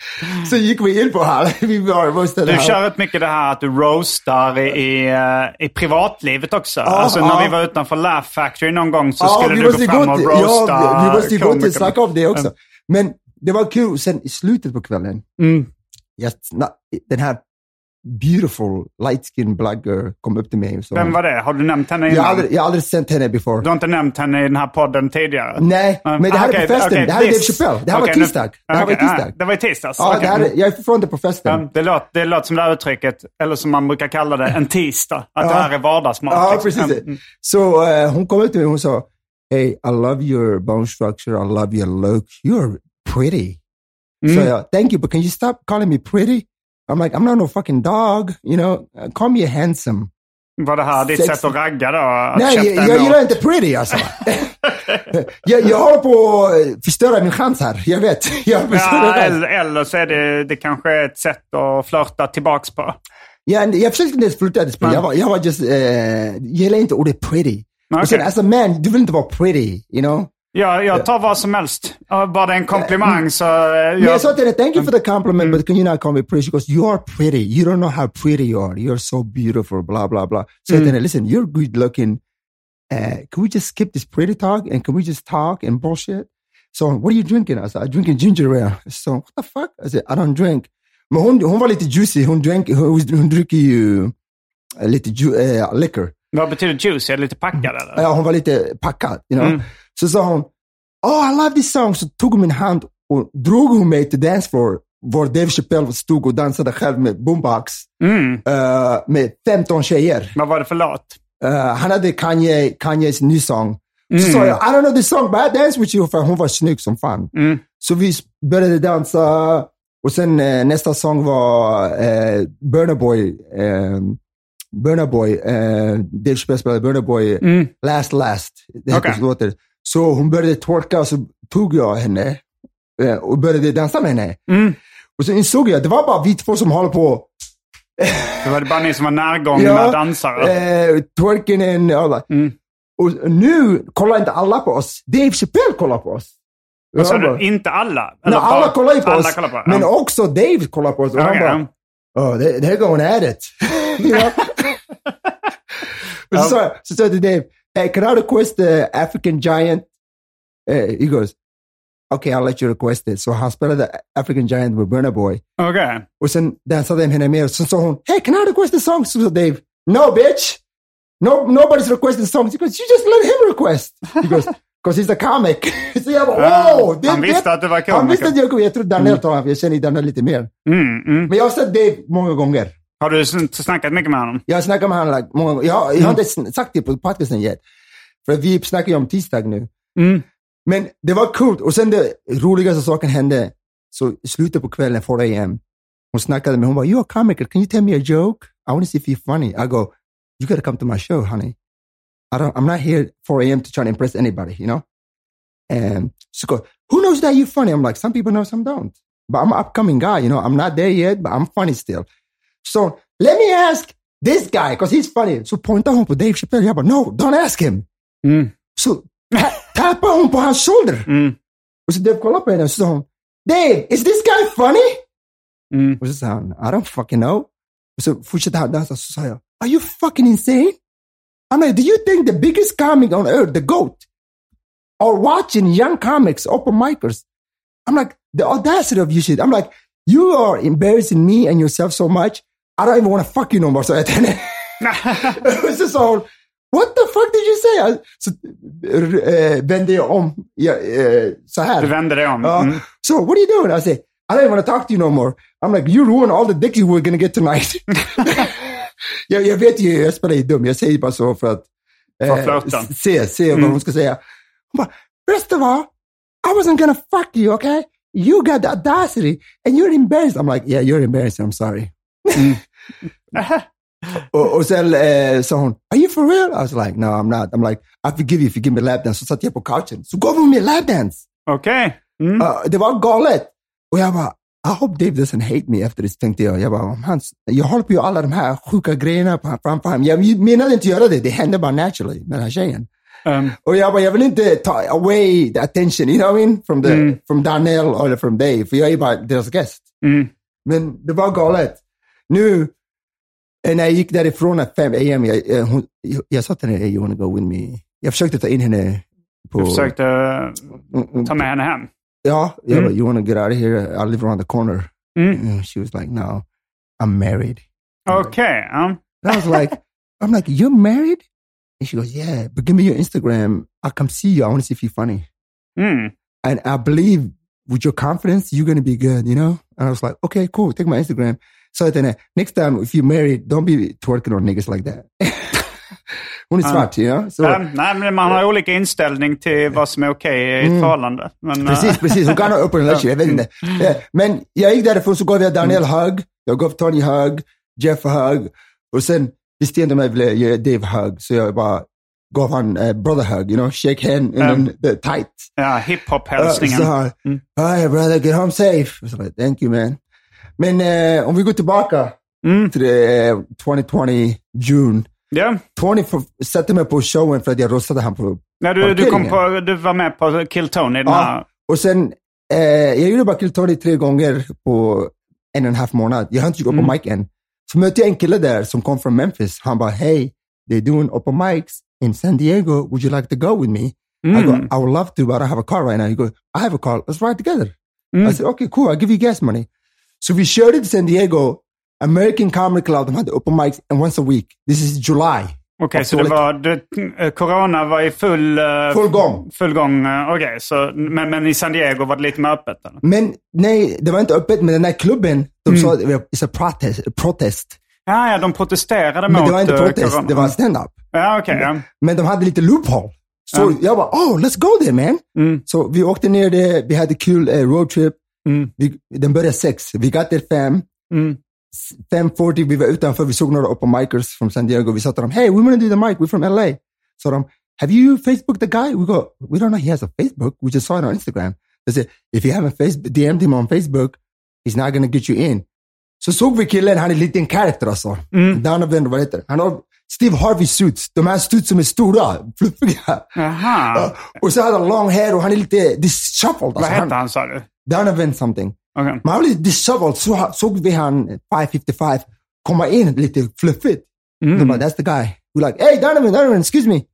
så gick vi in på han. vi bara röstade Du kör rätt mycket det här att du roastar i, i, eh, i privatlivet också. alltså ja. när vi var utanför Laugh Factory någon gång så Ja, skulle du gå fram och roasta Ja, vi måste gå till snacka om det också. Men det var kul. Sen i slutet på kvällen, Mm. jag, den här beautiful light skin black girl kom upp till mig. sa- Vem var det? Har du nämnt henne jag, innan? har aldrig, jag har aldrig sett henne before. Du har inte nämnt henne i den här podden tidigare? Nej, Ah, men det här är okej, på festen. okej, det här är Dave this- Chappelle. Det här okej, var tisdag. Det här var tisdag. ah, Det var i tisdags? Ja, det här är, jag är från det på festen. Ja, det, låter, det låter som det här uttrycket, eller som man brukar kalla det, en tisdag. Att det Ja. här är vardagsmat. Ja, liksom. precis. Mm. Så eh, hon kom ut till mig och sa, Hey, I love your bone structure, I love your look, you're pretty. Mm. So jag, thank you, but can you stop calling me pretty? I'm like, I'm not no fucking dog, you know, Uh, call me handsome. Var det här ditt Sex- sätt att ragga då? Nej, jag, jag gillar inte pretty alltså. jag, jag håller på att förstöra min chans här, jag vet. Jag Ja, eller, eller så är det, det kanske är ett sätt att flörta tillbaks på. Jag, jag försökte inte ens flirta, jag var, jag var just, uh, jag gillar inte ordet pretty. Och sen, Okej. as a man, du vill inte vara pretty, you know? Ja, jag tar vad som helst. Ja, Bara det är en komplimang så... eh, Jag, jag sa till henne, thank you for the compliment, Mm. but can you not call me pretty? She goes, you are pretty. You don't know how pretty you are. You're so beautiful, blah, blah, blah. So I Mm. said, listen, you're good looking. Uh, can we just skip this pretty talk and can we just talk and bullshit? So what are you drinking? I said, I'm drinking ginger ale. So what the fuck? I said, I don't drink. Men hon, hon var lite juicy. Hon, drank, hon, hon dricker ju eh, lite ju, eh, liquor. Vad betyder juicy? Är lite packad eller? Ja, hon var lite packad. You know? Mm. Så sa hon, oh I love this song. Så tog hon min hand och drog hon mig till dance floor. Var Dave Chappelle stod och dansade själv med boombox. Mm. eh, med 15 tjejer. Vad var det för låt? Eh, han hade Kanye, Kanyes ny sång. Så Mm. sa jag, I don't know this song but I dance with you. För hon var snygg som fan. Mm. Så vi började dansa. Och sen eh, nästa sång var uh, Burna Boy. Uh, Burna Boy. Uh, Dave Chappelle spelade Burna Boy. Mm. Last Last. Det heter Okej. låter. Så hon började twerka och så tog jag henne eh, och började dansa med henne. Mm. Och så insåg jag, det var bara vi två som håller på. Det var det bara ni som var närgångna Ja, dansare? Eh, twerkingen och alla. Mm. Och nu kollar inte alla på oss. Dave Chappelle kollar på oss. Vad sa du? Inte alla? Nej, alla kollar ju på oss. kollar på, Men ja. också Dave kollar på oss. Och han Okej, bara, oh, they, they're going at it. You know? och så sa jag så sa jag till Dave, hey, can I request the African Giant? Uh, he goes, okay, I'll let you request it. Så han spelade African Giant med Burna Boy. Och sen dansade jag med henne mer. Så sa hon, hey, can I request a song? Sa Dave, no bitch. No, nobody's requesting songs. He goes, you just let him request. He goes, because he's a comic. så jag bara, wow! det- han visste det- att du var Han komiker. visste att jag Jag tror Daniel tar för jag känner Daniel lite mer. Mm, mm. Men jag har sett Dave många gånger. Har du sn- snackat mycket med honom? Jag har snackat med honom like, många gånger. Jag, jag har Mm. inte sn- sagt det på podcasten yet. För vi snackar ju om tisdag nu. Mm. Men det var coolt. Och sen det roligaste saken hände. Så i slutet på kvällen, 4 am. Hon snackade med. Hon bara, you're a comic. Can you tell me a joke? I want to see if you're funny. I go, you gotta come to my show, honey. I don't, I'm not here 4 a.m. to try to impress anybody, you know? And she goes, who knows that you're funny? I'm like, some people know, some don't. But I'm an upcoming guy, you know? I'm not there yet, but I'm funny still. So let me ask this guy, because he's funny. Så pointar hon på Dave Chappelle. Jag bara, no, don't ask him. Mm. Så ta- tappar hon på hans shoulder. Mm. Och så Dave kollar på henne och så sa hon, Dave, is this guy funny? Mm. Och så sa han, I don't fucking know. Och så fortsatte han dansa så sa jag, are you fucking insane? I'm like, do you think the biggest comic on earth, the GOAT, are watching young comics, open micers? I'm like, the audacity of you shit. I'm like, you are embarrassing me and yourself so much, I don't even want to fuck you no more. Så jag till henne. Så sa hon, what the fuck did you say? Så äh, vände jag om ja, äh, så här. Du vände dig om. Uh, Mm. So what are you doing? I say, I don't want to talk to you no more. I'm like, you ruined all the dicks you were gonna get tonight. jag, jag vet ju, jag spelar ju dum. Jag säger bara så för att s- se, se Mm. vad hon ska säga. Hon bara, first of all, I wasn't gonna fuck you, okay? You got the audacity and you're embarrassed. I'm like, yeah, you're embarrassed. I'm sorry. Och, och sen eh, sa hon, are you for real? I was like, no, I'm not. I'm like, I forgive you if you give me a lap dance. Så satt jag på couchen. Så gav hon mig en lap dance. Okej. Mm. Uh, det var galet. Och jag bara, I hope Dave doesn't hate me efter det, tänkte jag. Jag bara, om han, jag håller på att göra alla de här sjuka grejerna framför honom. Jag menade inte göra det, det hände bara naturally med den här tjejen. Um, Och jag bara, jag vill inte ta away the attention, you know what I mean? From, the, Mm. from Daniel eller from Dave, för jag är bara deras gäst. mm. Men det var galet. Nu, eh, när jag gick därifrån at 5 am, jag, jag, hon, jag, sa till henne, hey, you wanna go with me? Jag försökte ta in henne på... Du försökte Mm, mm, ta med henne hem. Ja, jag Mm. bara, you wanna get out of here? I live around the corner. Mm. She was like, no, I'm married. Ja. And I was like, I'm like, you're married? And she goes, yeah, but give me your Instagram. I'll come see you. I want to see if you're funny. Mm. And I believe with your confidence, you're going to be good, you know? And I was like, okay, cool. Take my Instagram. So then next time, if you're married, don't be twerking on niggas like that. Hon är svart, you know? So, Ja, nej, men man har olika inställning till vad som är okej i ett förhållande. Men, Mm. Precis, eh, precis. Hon kan ha öppen relation, jag vet inte. Eh, Men jag gick därifrån så gav jag Daniel hugg, jag gav Tony hugg, Jeff hugg och sen visste jag inte om jag ville ge Dave hugg, så jag bara gav han uh, brother hug, you know, shake hand and Mm. then the tight. ja, Uh, hiphop-hälsningen. så han, Mm. hi brother, get home safe. Så Thank you man. Men eh, om vi går tillbaka Mm. till eh, 2020 June. Ja, Tony satte mig på showen för att jag röstade han på ja du, du, kom på, du var med på Kill Tony. Den Ja. här. Och sen, eh, jag gjorde bara Kill Tony tre gånger på en och en halv månad. Jag har inte gjort Mm. open mic än. Så mötte jag en kille där som kom från Memphis. Han bara, hey, they're doing open mics in San Diego. Would you like to go with me? I go, Mm. I would love to, but I have a car right now. He goes, I have a car. Let's ride together. Mm. I said, okay, cool. I'll give you gas money. Så vi körde till San Diego. American Comedy Club, de hade open mics and once a week. This is July. Okej, Och så det var, det, eh, corona var i full... eh, Full gång. Full gång, eh, okej. så, men, men i San Diego var det lite mer öppet? Eller? Men nej, det var inte öppet, men den där klubben, de Mm. sa it's a protest. protest. Ja, ja, de protesterade Men mot det var inte protest, corona. det var stand-up. Ja, okej. ja. Men de hade lite loophole. Så jag bara, oh, let's go there man. Mm. Så vi åkte ner där, vi hade kul roadtrip. Mm. Vi, den började sex, vi got there fem. Mm. 5.40, vi var utanför, vi såg några open micers från San Diego. Vi sa till dem, hey, we want to do the mic, we're from LA. Så de, have you Facebook the guy? We go, we don't know he has a Facebook, we just saw it on Instagram. They said, if you haven't Facebook, DM'd him on Facebook, he's not gonna get you in. Så såg vi killen, han är lite en character alltså. Donovan, vad heter? Han Steve Harvey suits, de här suits som är stora, fluffiga. Jaha. Och så hade han long hair och han är lite disheveled. Vad Alltså, hette han, sa du? Donovan something. Okej. Men han var lite disheveled, så såg vi han 555 komma in lite fluffigt. Mm. De bara, that's the guy. We're like, hey Donovan, Donovan, excuse me.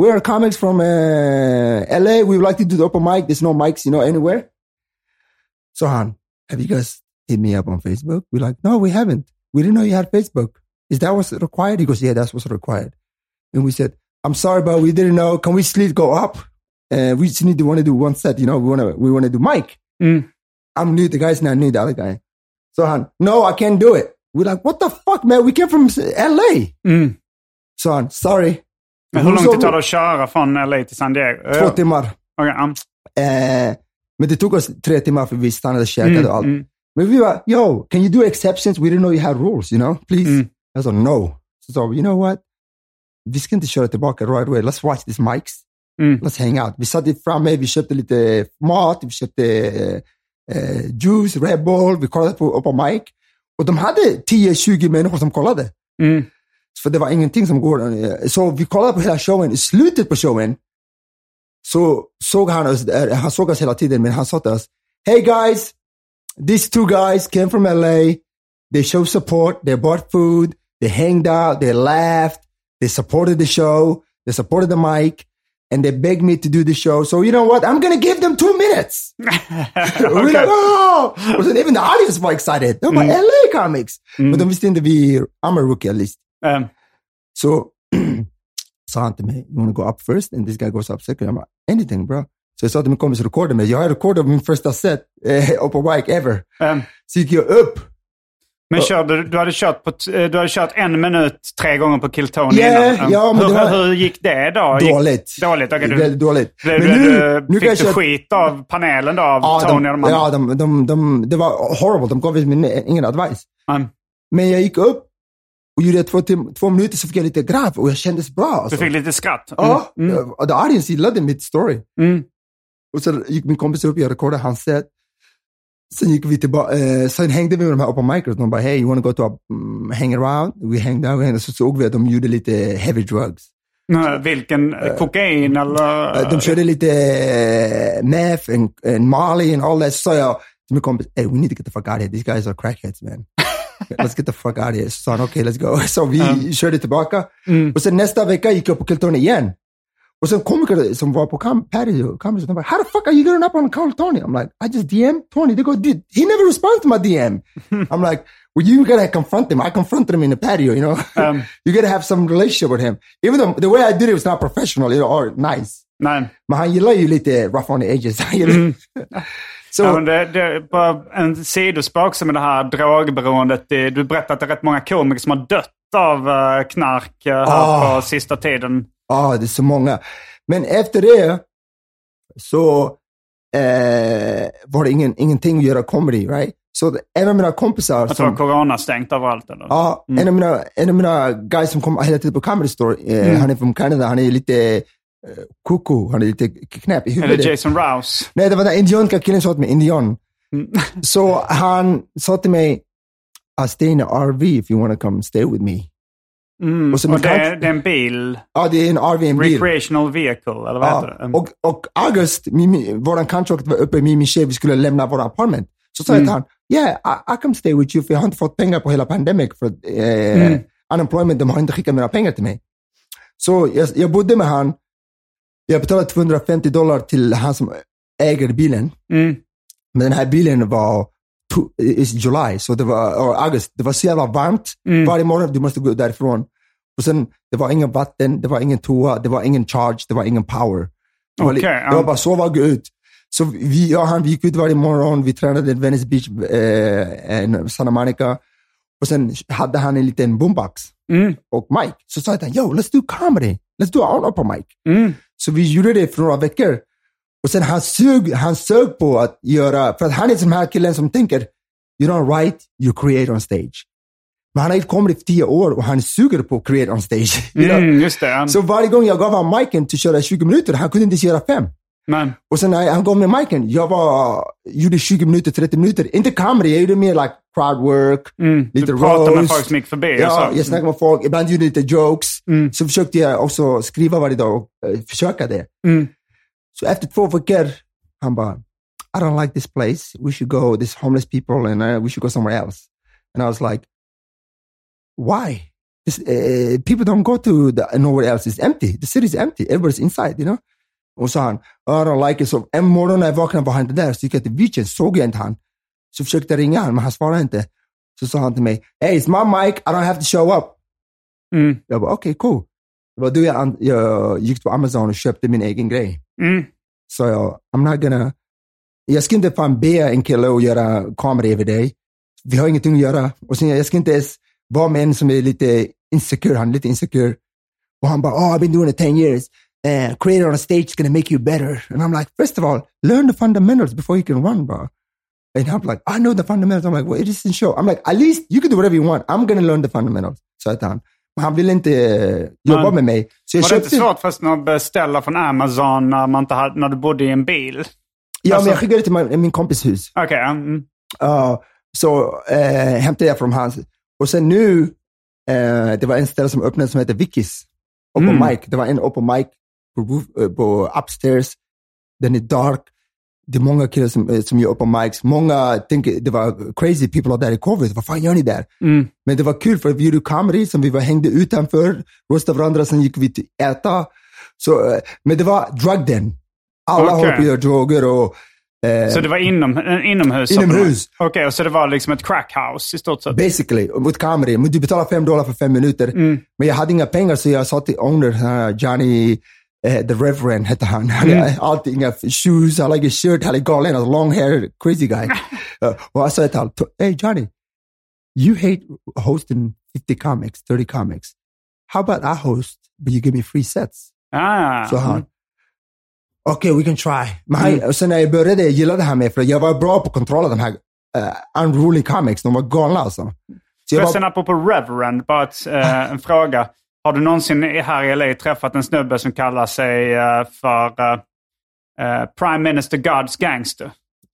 We're comics from uh, LA. We would like to do the open mic. There's no mics, you know, anywhere. So Han, have you guys hit me up on Facebook? We're like, no, we haven't. We didn't know you had Facebook. Is that what's required? He goes, yeah, that's what's required. And we said, I'm sorry, but we didn't know. Can we sleep go up? Uh, we just need to want to do one set. You know, we want to we want to do mic. Mm. I'm new. The guy's not new. The other guy. So Han, no, I can't do it. We're like, what the fuck, man? We came from LA. Mm. Så han, sorry. Men hur långt det tar det att köra från LA till San Diego? Två timmar. Okej, ja. Eh, men det tog oss tre timmar för vi stannade och käkade Mm, och allt. mm. Men vi var, yo, can you do exceptions? We didn't know you had rules, you know? Please. Mm. Jag sa no. Så sa vi, you know what? Vi ska inte köra tillbaka right away. Let's watch these mics. Mm. Let's hang out. Vi satt framme, vi köpte lite mat, vi köpte eh, juice, Red Bull, vi kollade på open mic. Och de hade 10-20 människor som kollade. Mm. För det var ingenting som går. eh, Så vi kollade på hela showen. I slutet på showen så såg han oss, han såg oss hela tiden, men han sa till oss, Hey guys, these two guys came from LA. They showed support. They bought food. They hanged out. They laughed. They supported the show. They supported the mic. And they begged me to do the show. So you know what? I'm going to give them two minutes. We're like, oh! Even the audience was excited. De bara, LA comics. but de visste inte vi, I'm a rookie at least. Eh, Så sa han till mig, you wanna go up first? And this guy goes up second. Jag bara, anything bro. Så jag sa till min kompis, rekorda mig. Jag har rekordat min första set eh, på mic ever. eh. Så gick jag upp. Men körde, du- du, hade kört på, eh, du hade kört en minut tre gånger på Kill Tony Ja, innan. ja, men hur, det var- hur gick det då? Gick, Dåligt. Dåligt? okej, du, Väldigt dåligt. Blev, Men nu- du, nu fick du köra- skit av panelen då? Av Ja, Tony de, och de andra? ja de, de, de, det var horrible. De gav mig ingen advice. Mm. Men jag gick upp och gjorde två, tim- två minuter så fick jag lite grav och jag kändes bra. Du Alltså. fick lite skratt? Ja, Mm. Mm. och the audience gillade mitt story. Mm. Och så gick min kompis upp, jag rekordade hans set. Sen gick vi tillbaka, eh, sen hängde vi med de här open micers. De bara, hey, you wanna go to a um, hang around? We hanged out, och så såg vi att de gjorde lite heavy drugs. Nej, Vilken? kokain eller? Eh, de körde lite eh, meth and, and molly and all that. Så jag till min kompis, hey, we need to get the fuck out of here. These guys are crackheads man. let's get the fuck out of here. Så sa han, okej, let's go. Så vi körde tillbaka. Mm. Och sen nästa vecka gick jag på Kilton igen. Och sen komiker som var på com- patio, comedy, de bara, how the fuck are you getting up on Carl Tony? I'm like, I just DM Tony. They go, dude, he never responds to my DM. I'm like, well, you gotta confront him. I confronted him in the patio, you know. Um. you gotta have some relationship with him. Even though the way I did it was not professional, you know, or nice. Nej. Men han gillar ju lite rough on the edges. Gillar- Så, Ja, det, det är bara en sidospår också med det här drogberoendet. Det, du berättade att det är rätt många komiker som har dött av eh, knark eh, här Ah. på sista tiden. Ja, det är så många. Men efter det så eh, var det ingen, ingenting att göra comedy, right? Så en av mina kompisar Jag tror som... corona stängt överallt. Eller? Ja, en, av mina, en av mina guys som kommer hela tiden på Comedy Store, eh, han är från Kanada, han är lite eh, koko, han är lite knäpp i huvudet. Eller Jason Rouse. Nej, det var den indianska killen som sa till mig, indian. Mm. Så han sa till mig, I'll stay in an RV if you want to come stay with me. Mm. Och Och det, är, det är en bil. Ja, det är en RV, en bil. Recreational vehicle, eller vad heter det? Ja, En- och, och August, våran contract var uppe, min, tjej, vi skulle lämna våra apartment. Så sa jag till han, yeah, I, I can stay with you, för jag har inte fått pengar på hela pandemic, för eh, unemployment, de har inte skickat några pengar till mig. Så jag, jag bodde med han, jag betalade 250 dollar till han som äger bilen. Mm. Men den här bilen var to, is July, så det var, or August, det var så jävla varmt. Varje morgon du måste gå därifrån. Och sen, det var ingen vatten, det var ingen toa, det var ingen charge, det var ingen power. Det var, li- Okej, det var bara sova och gå ut. Så vi, jag och han vi gick ut varje morgon, vi tränade i Venice Beach, eh, Santa Monica. Och sen hade han en liten boombox Mm. och Mike. Så sa jag till honom, yo, let's do comedy. Let's do an open mic. Mm. Så vi gjorde det för några veckor. Och sen han sög, han sög på att göra, för att han är den här killen som tänker, you don't write, you create on stage. Men han har inte kommit i tio år och han suger på att create on stage. Mm, just det. Så varje gång jag gav honom miken till att köra 20 minuter, han kunde inte köra fem. Men, Och sen när han gav mig miken, jag var, gjorde 20 minuter, 30 minuter. Inte comedy, jag gjorde mer like crowd work, mm, lite du pratade med roast. folk som gick förbi. Ja, jag snackade med folk, ibland gjorde jag lite jokes. Mm. Så försökte jag också skriva varje dag och eh, försöka det. Mm. Så efter två veckor, han bara, I don't like this place. We should go, this homeless people and uh, we should go somewhere else. And I was like, why? This, uh, people don't go to the, nowhere else. It's empty. The city's empty. Everybody's inside, you know? Och så sa han, I don't like it. Så en morgon när jag vaknade var han inte där. Så gick jag till beachen, såg jag inte han. Så försökte jag ringa han, men han svarade inte. Så sa han till mig, hey, it's my mic. I don't have to show up. Mm. Jag bara, okej, cool. Det var då jag, jag gick på Amazon och köpte min egen grej. Mm. Så jag, I'm not gonna... Jag ska inte fan be en kille att göra comedy över dig. Vi har ingenting att göra. Och sen, jag ska inte ens vara med en som är lite insecure. Han är lite insecure. Och han bara, oh, I've been doing it 10 years. Uh, creator on a stage is gonna make you better. And I'm like, first of all, learn the fundamentals before you can run, bro. And I'm like, I know the fundamentals. I'm like, well, it isn't show. I'm like, at least you can do whatever you want. I'm gonna learn the fundamentals. Så att han, han ville inte eh, jobba Men- med mig. Så jag Var det inte köpte, svårt förresten att beställa från Amazon när, man inte hade, när du bodde i en bil? ja, alltså- men jag skickade det till min, min kompis hus. Okej. mm. Ja, så eh, hämtade jag från hans. Och sen nu, eh, det var en ställe som öppnade som heter Vickis. Open Mm. mic. Det var en open mic på, eh, på upstairs. Den är dark. Det är många killar som, eh, som gör open mics. Många tänker det var crazy people där i covid. Vad fan gör ni där? Mm. Men det var kul för vi gjorde comedy som vi var, hängde utanför, roastade varandra, sen gick vi till äta. Så, eh, men det var drug den. Alla Okej. håller på att göra droger och eh, Så det var inom, eh, inomhus? Inomhus. Okej, och så det var liksom ett crackhouse i stort sett? Basically, mot. Men du betalar fem dollar för fem minuter. Mm. Men jag hade inga pengar så jag sa till owner, Johnny, eh, the Reverend had Mm. hade alltid inga shoes, han hade ingen shirt, är galen, han long hair, crazy guy. uh, och jag sa till hey Johnny, you hate hosting 50 comics, 30 comics. How about I host, but you give me free sets? Ah. Så han, mm. okej, we can try. Men han, och sen när jag började gillade han mig för jag var bra på kontroll av de här uh, unruly comics. De var galna alltså. Så Förresten, apropå Reverend, bara ett, eh, en fråga. Har du någonsin i- här i LA träffat en snubbe som kallar sig eh, för eh, eh, Prime Minister God's Gangster?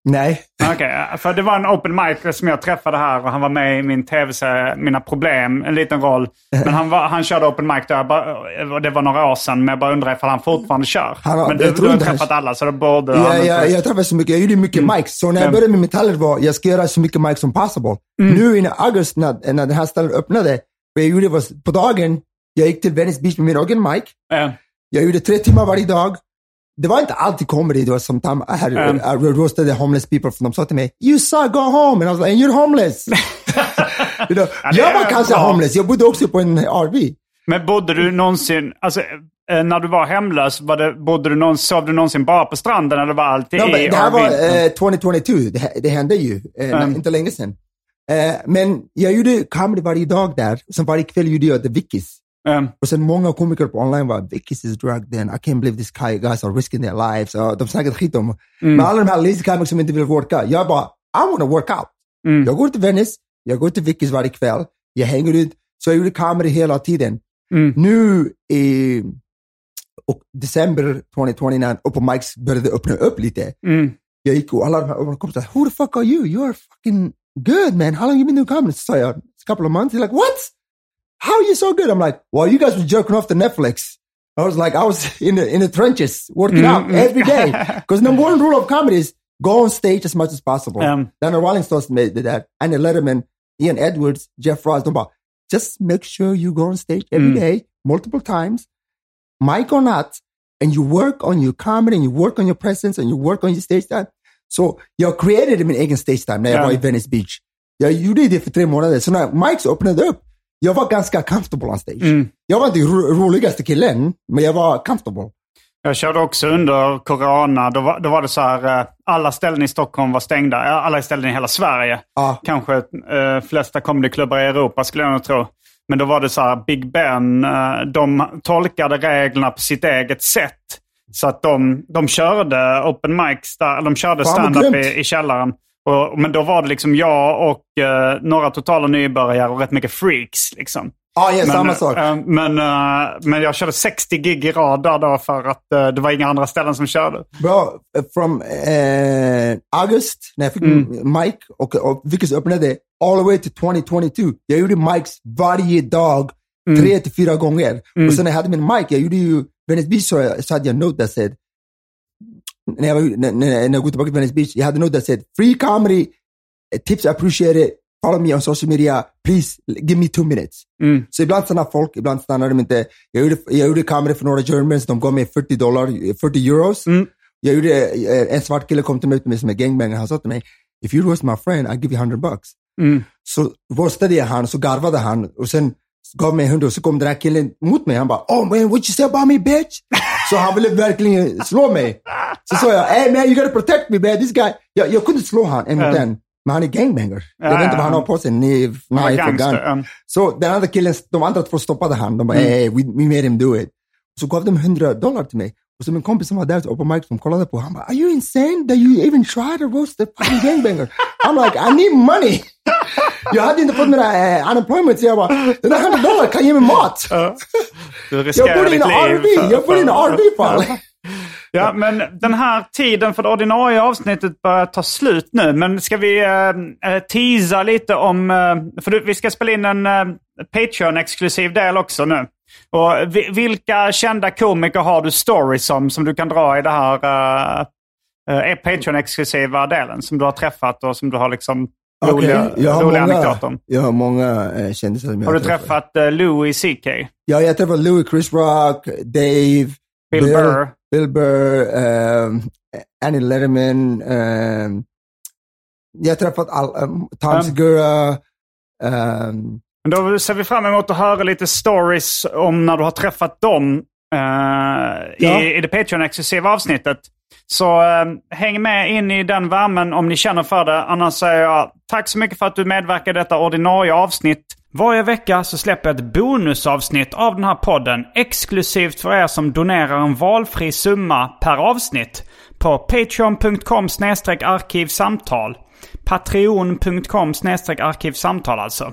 nej. Okej, eh, för det var en open mic som jag träffade här och han var med i min tv-serie Mina Problem, en liten roll. Men han, var, han körde open mic där, bara, det var några år sedan, men jag bara undrar ifall han fortfarande kör. Han men du, du har inte han- träffat alla så det borde Ja, ja, jag träffade så mycket, jag gjorde mycket mics. Så när jag Mm. började med metaller var, jag ska göra så mycket mics som possible. Mm. Nu i augusti när, när den här stället öppnade, vad jag gjorde var, på dagen, jag gick till Venice Beach med min egen mic. Eh, Jag gjorde tre timmar varje dag. Det var inte alltid comedy, det var sometimes I, had, Mm. I roasted the homeless people, för de sa till mig, you suck, go home. And I was like, you're homeless. You know, Ja, jag var kanske bra. homeless, jag bodde också på en RV. Men bodde du någonsin, alltså eh, när du var hemlös, var det, bodde du någonsin, sov du någonsin bara på stranden eller var alltid No, i det här var RV? eh, 2022, det, det hände ju, eh, Mm. inte länge sedan. Eh, men jag gjorde comedy varje dag där, sen varje kväll gjorde jag The Vickies. Mm. Och sen många komiker på online var Vickies is drug then, I can't believe guy, guys are risking their lives. Uh, de snackade skit om. Men alla de här lazy comics som inte vill worka, jag bara, I wanna work out. Mm. Jag går till Venice, jag går till Vickies varje kväll, jag hänger ut, så jag gjorde comedy hela tiden. Mm. Nu i och december 2020 när open mics började öppna upp lite, Mm. jag gick och alla de här open kompisar, who the fuck are you? You are fucking good man. How long you been doing comedy? Så sa jag, a couple of months. They're like, what? How are you so good? I'm like, well, you guys were jerking off to Netflix. I was like, I was in the, in the trenches working out every day. Because number one rule of comedy is go on stage as much as possible. Um. then the Rolling Stones made that. And the Letterman, Ian Edwards, Jeff Ross, de bara, just make sure you go on stage every day, multiple times, mic or not, and you work on your comedy and you work on your presence and you work on your stage time. Så jag created min egen stage time när jag Ja. var i Venice Beach. Jag gjorde det för tre månader, så när mics öppnade upp, jag var ganska comfortable on stage. Jag var inte ro roligaste killen, men jag var comfortable. Jag körde också under corona. Då var, då var det så här, eh, alla ställen i Stockholm var stängda. Alla ställen i hela Sverige. Ja. Kanske eh, flesta comedyklubbar i Europa skulle jag nog tro. Men då var det så här, Big Ben, eh, de tolkade reglerna på sitt eget sätt. Så att de, de körde open mics, där, de körde stand-up i, i källaren. Och, men då var det liksom jag och eh, några totala nybörjare och rätt mycket freaks. Liksom. Ja, ja Men, samma sak. eh, men, eh, men jag körde 60 gig i rad där då för att eh, det var inga andra ställen som körde. Eh, from August när jag fick mic och, och Vickers öppnade all the way to 2022. Jag gjorde mics varje dag, tre till fyra gånger. Och sen när jag hade min mic, jag gjorde ju Venice Beach så, så hade jag note that said, när jag, var, när, när, jag går tillbaka till Venice Beach, jag hade note that said, free comedy, eh, tips appreciate it, follow me on social media, please give me two minutes. Så ibland stannar folk, ibland stannar de inte. Jag gjorde, jag gjorde comedy för några Germans, de gav mig 40 dollar, 40 euros. Jag gjorde, eh, en svart kille kom till mig, till mig som är gangbanger, han sa till mig, if you roast my friend, I'll give you 100 bucks. Så roastade jag han, så garvade han och sen gav mig 100 och så kom den här killen mot mig, han bara, oh man, what you say about me bitch? så han ville verkligen slå mig. Så sa jag, hey man, you gotta protect me man, this guy. Jag, jag kunde slå han en mot en, men han är gangbanger. jag vet inte vad han har på sig, ni, Ja, knife och gun. Så den andra killen, de andra två stoppade han. De bara, Mm. hey, we, we made him do it. Så gav de 100 dollar till mig. Och så min kompis som var där på mic som kollade på, han bara, are you insane that you even try to roast the fucking gangbanger? I'm like, I need money. jag hade inte fått mina uh, unemployment, så jag bara, den där 100 dollar kan ge mig mat. Jag bor i en. RV, jag bor i en RV fall. Ja, men den här tiden för det ordinarie avsnittet börjar ta slut nu. Men ska vi uh, teasa lite om... eh, för vi ska spela in en uh, Patreon-exklusiv del också nu. Och vi, vilka kända komiker har du stories om som du kan dra i det här uh, uh, Patreon-exklusiva delen? Som du har träffat och som du har liksom roliga, Okej, jag har roliga många, anekdoter om. jag har många eh, kändisar som jag Har du träffat uh, Louis CK? Ja, jag har träffat Louis, Chris Rock, Dave, Bill Burr. Bill Burr, um, Annie Letterman. Um, jag har träffat all, um, Tom. Segura. Um, Men Då ser vi fram emot att höra lite stories om när du har träffat dem eh, Ja. i, i det Patreon-exklusiva avsnittet. Så eh, häng med in i den värmen om ni känner för det. Annars säger jag tack så mycket för att du medverkar i detta ordinarie avsnitt. Varje vecka så släpper jag ett bonusavsnitt av den här podden exklusivt för er som donerar en valfri summa per avsnitt på patreon.com arkivsamtal. Patreon.com arkivsamtal alltså.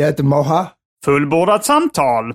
jag heter Moha. Fullbordat samtal.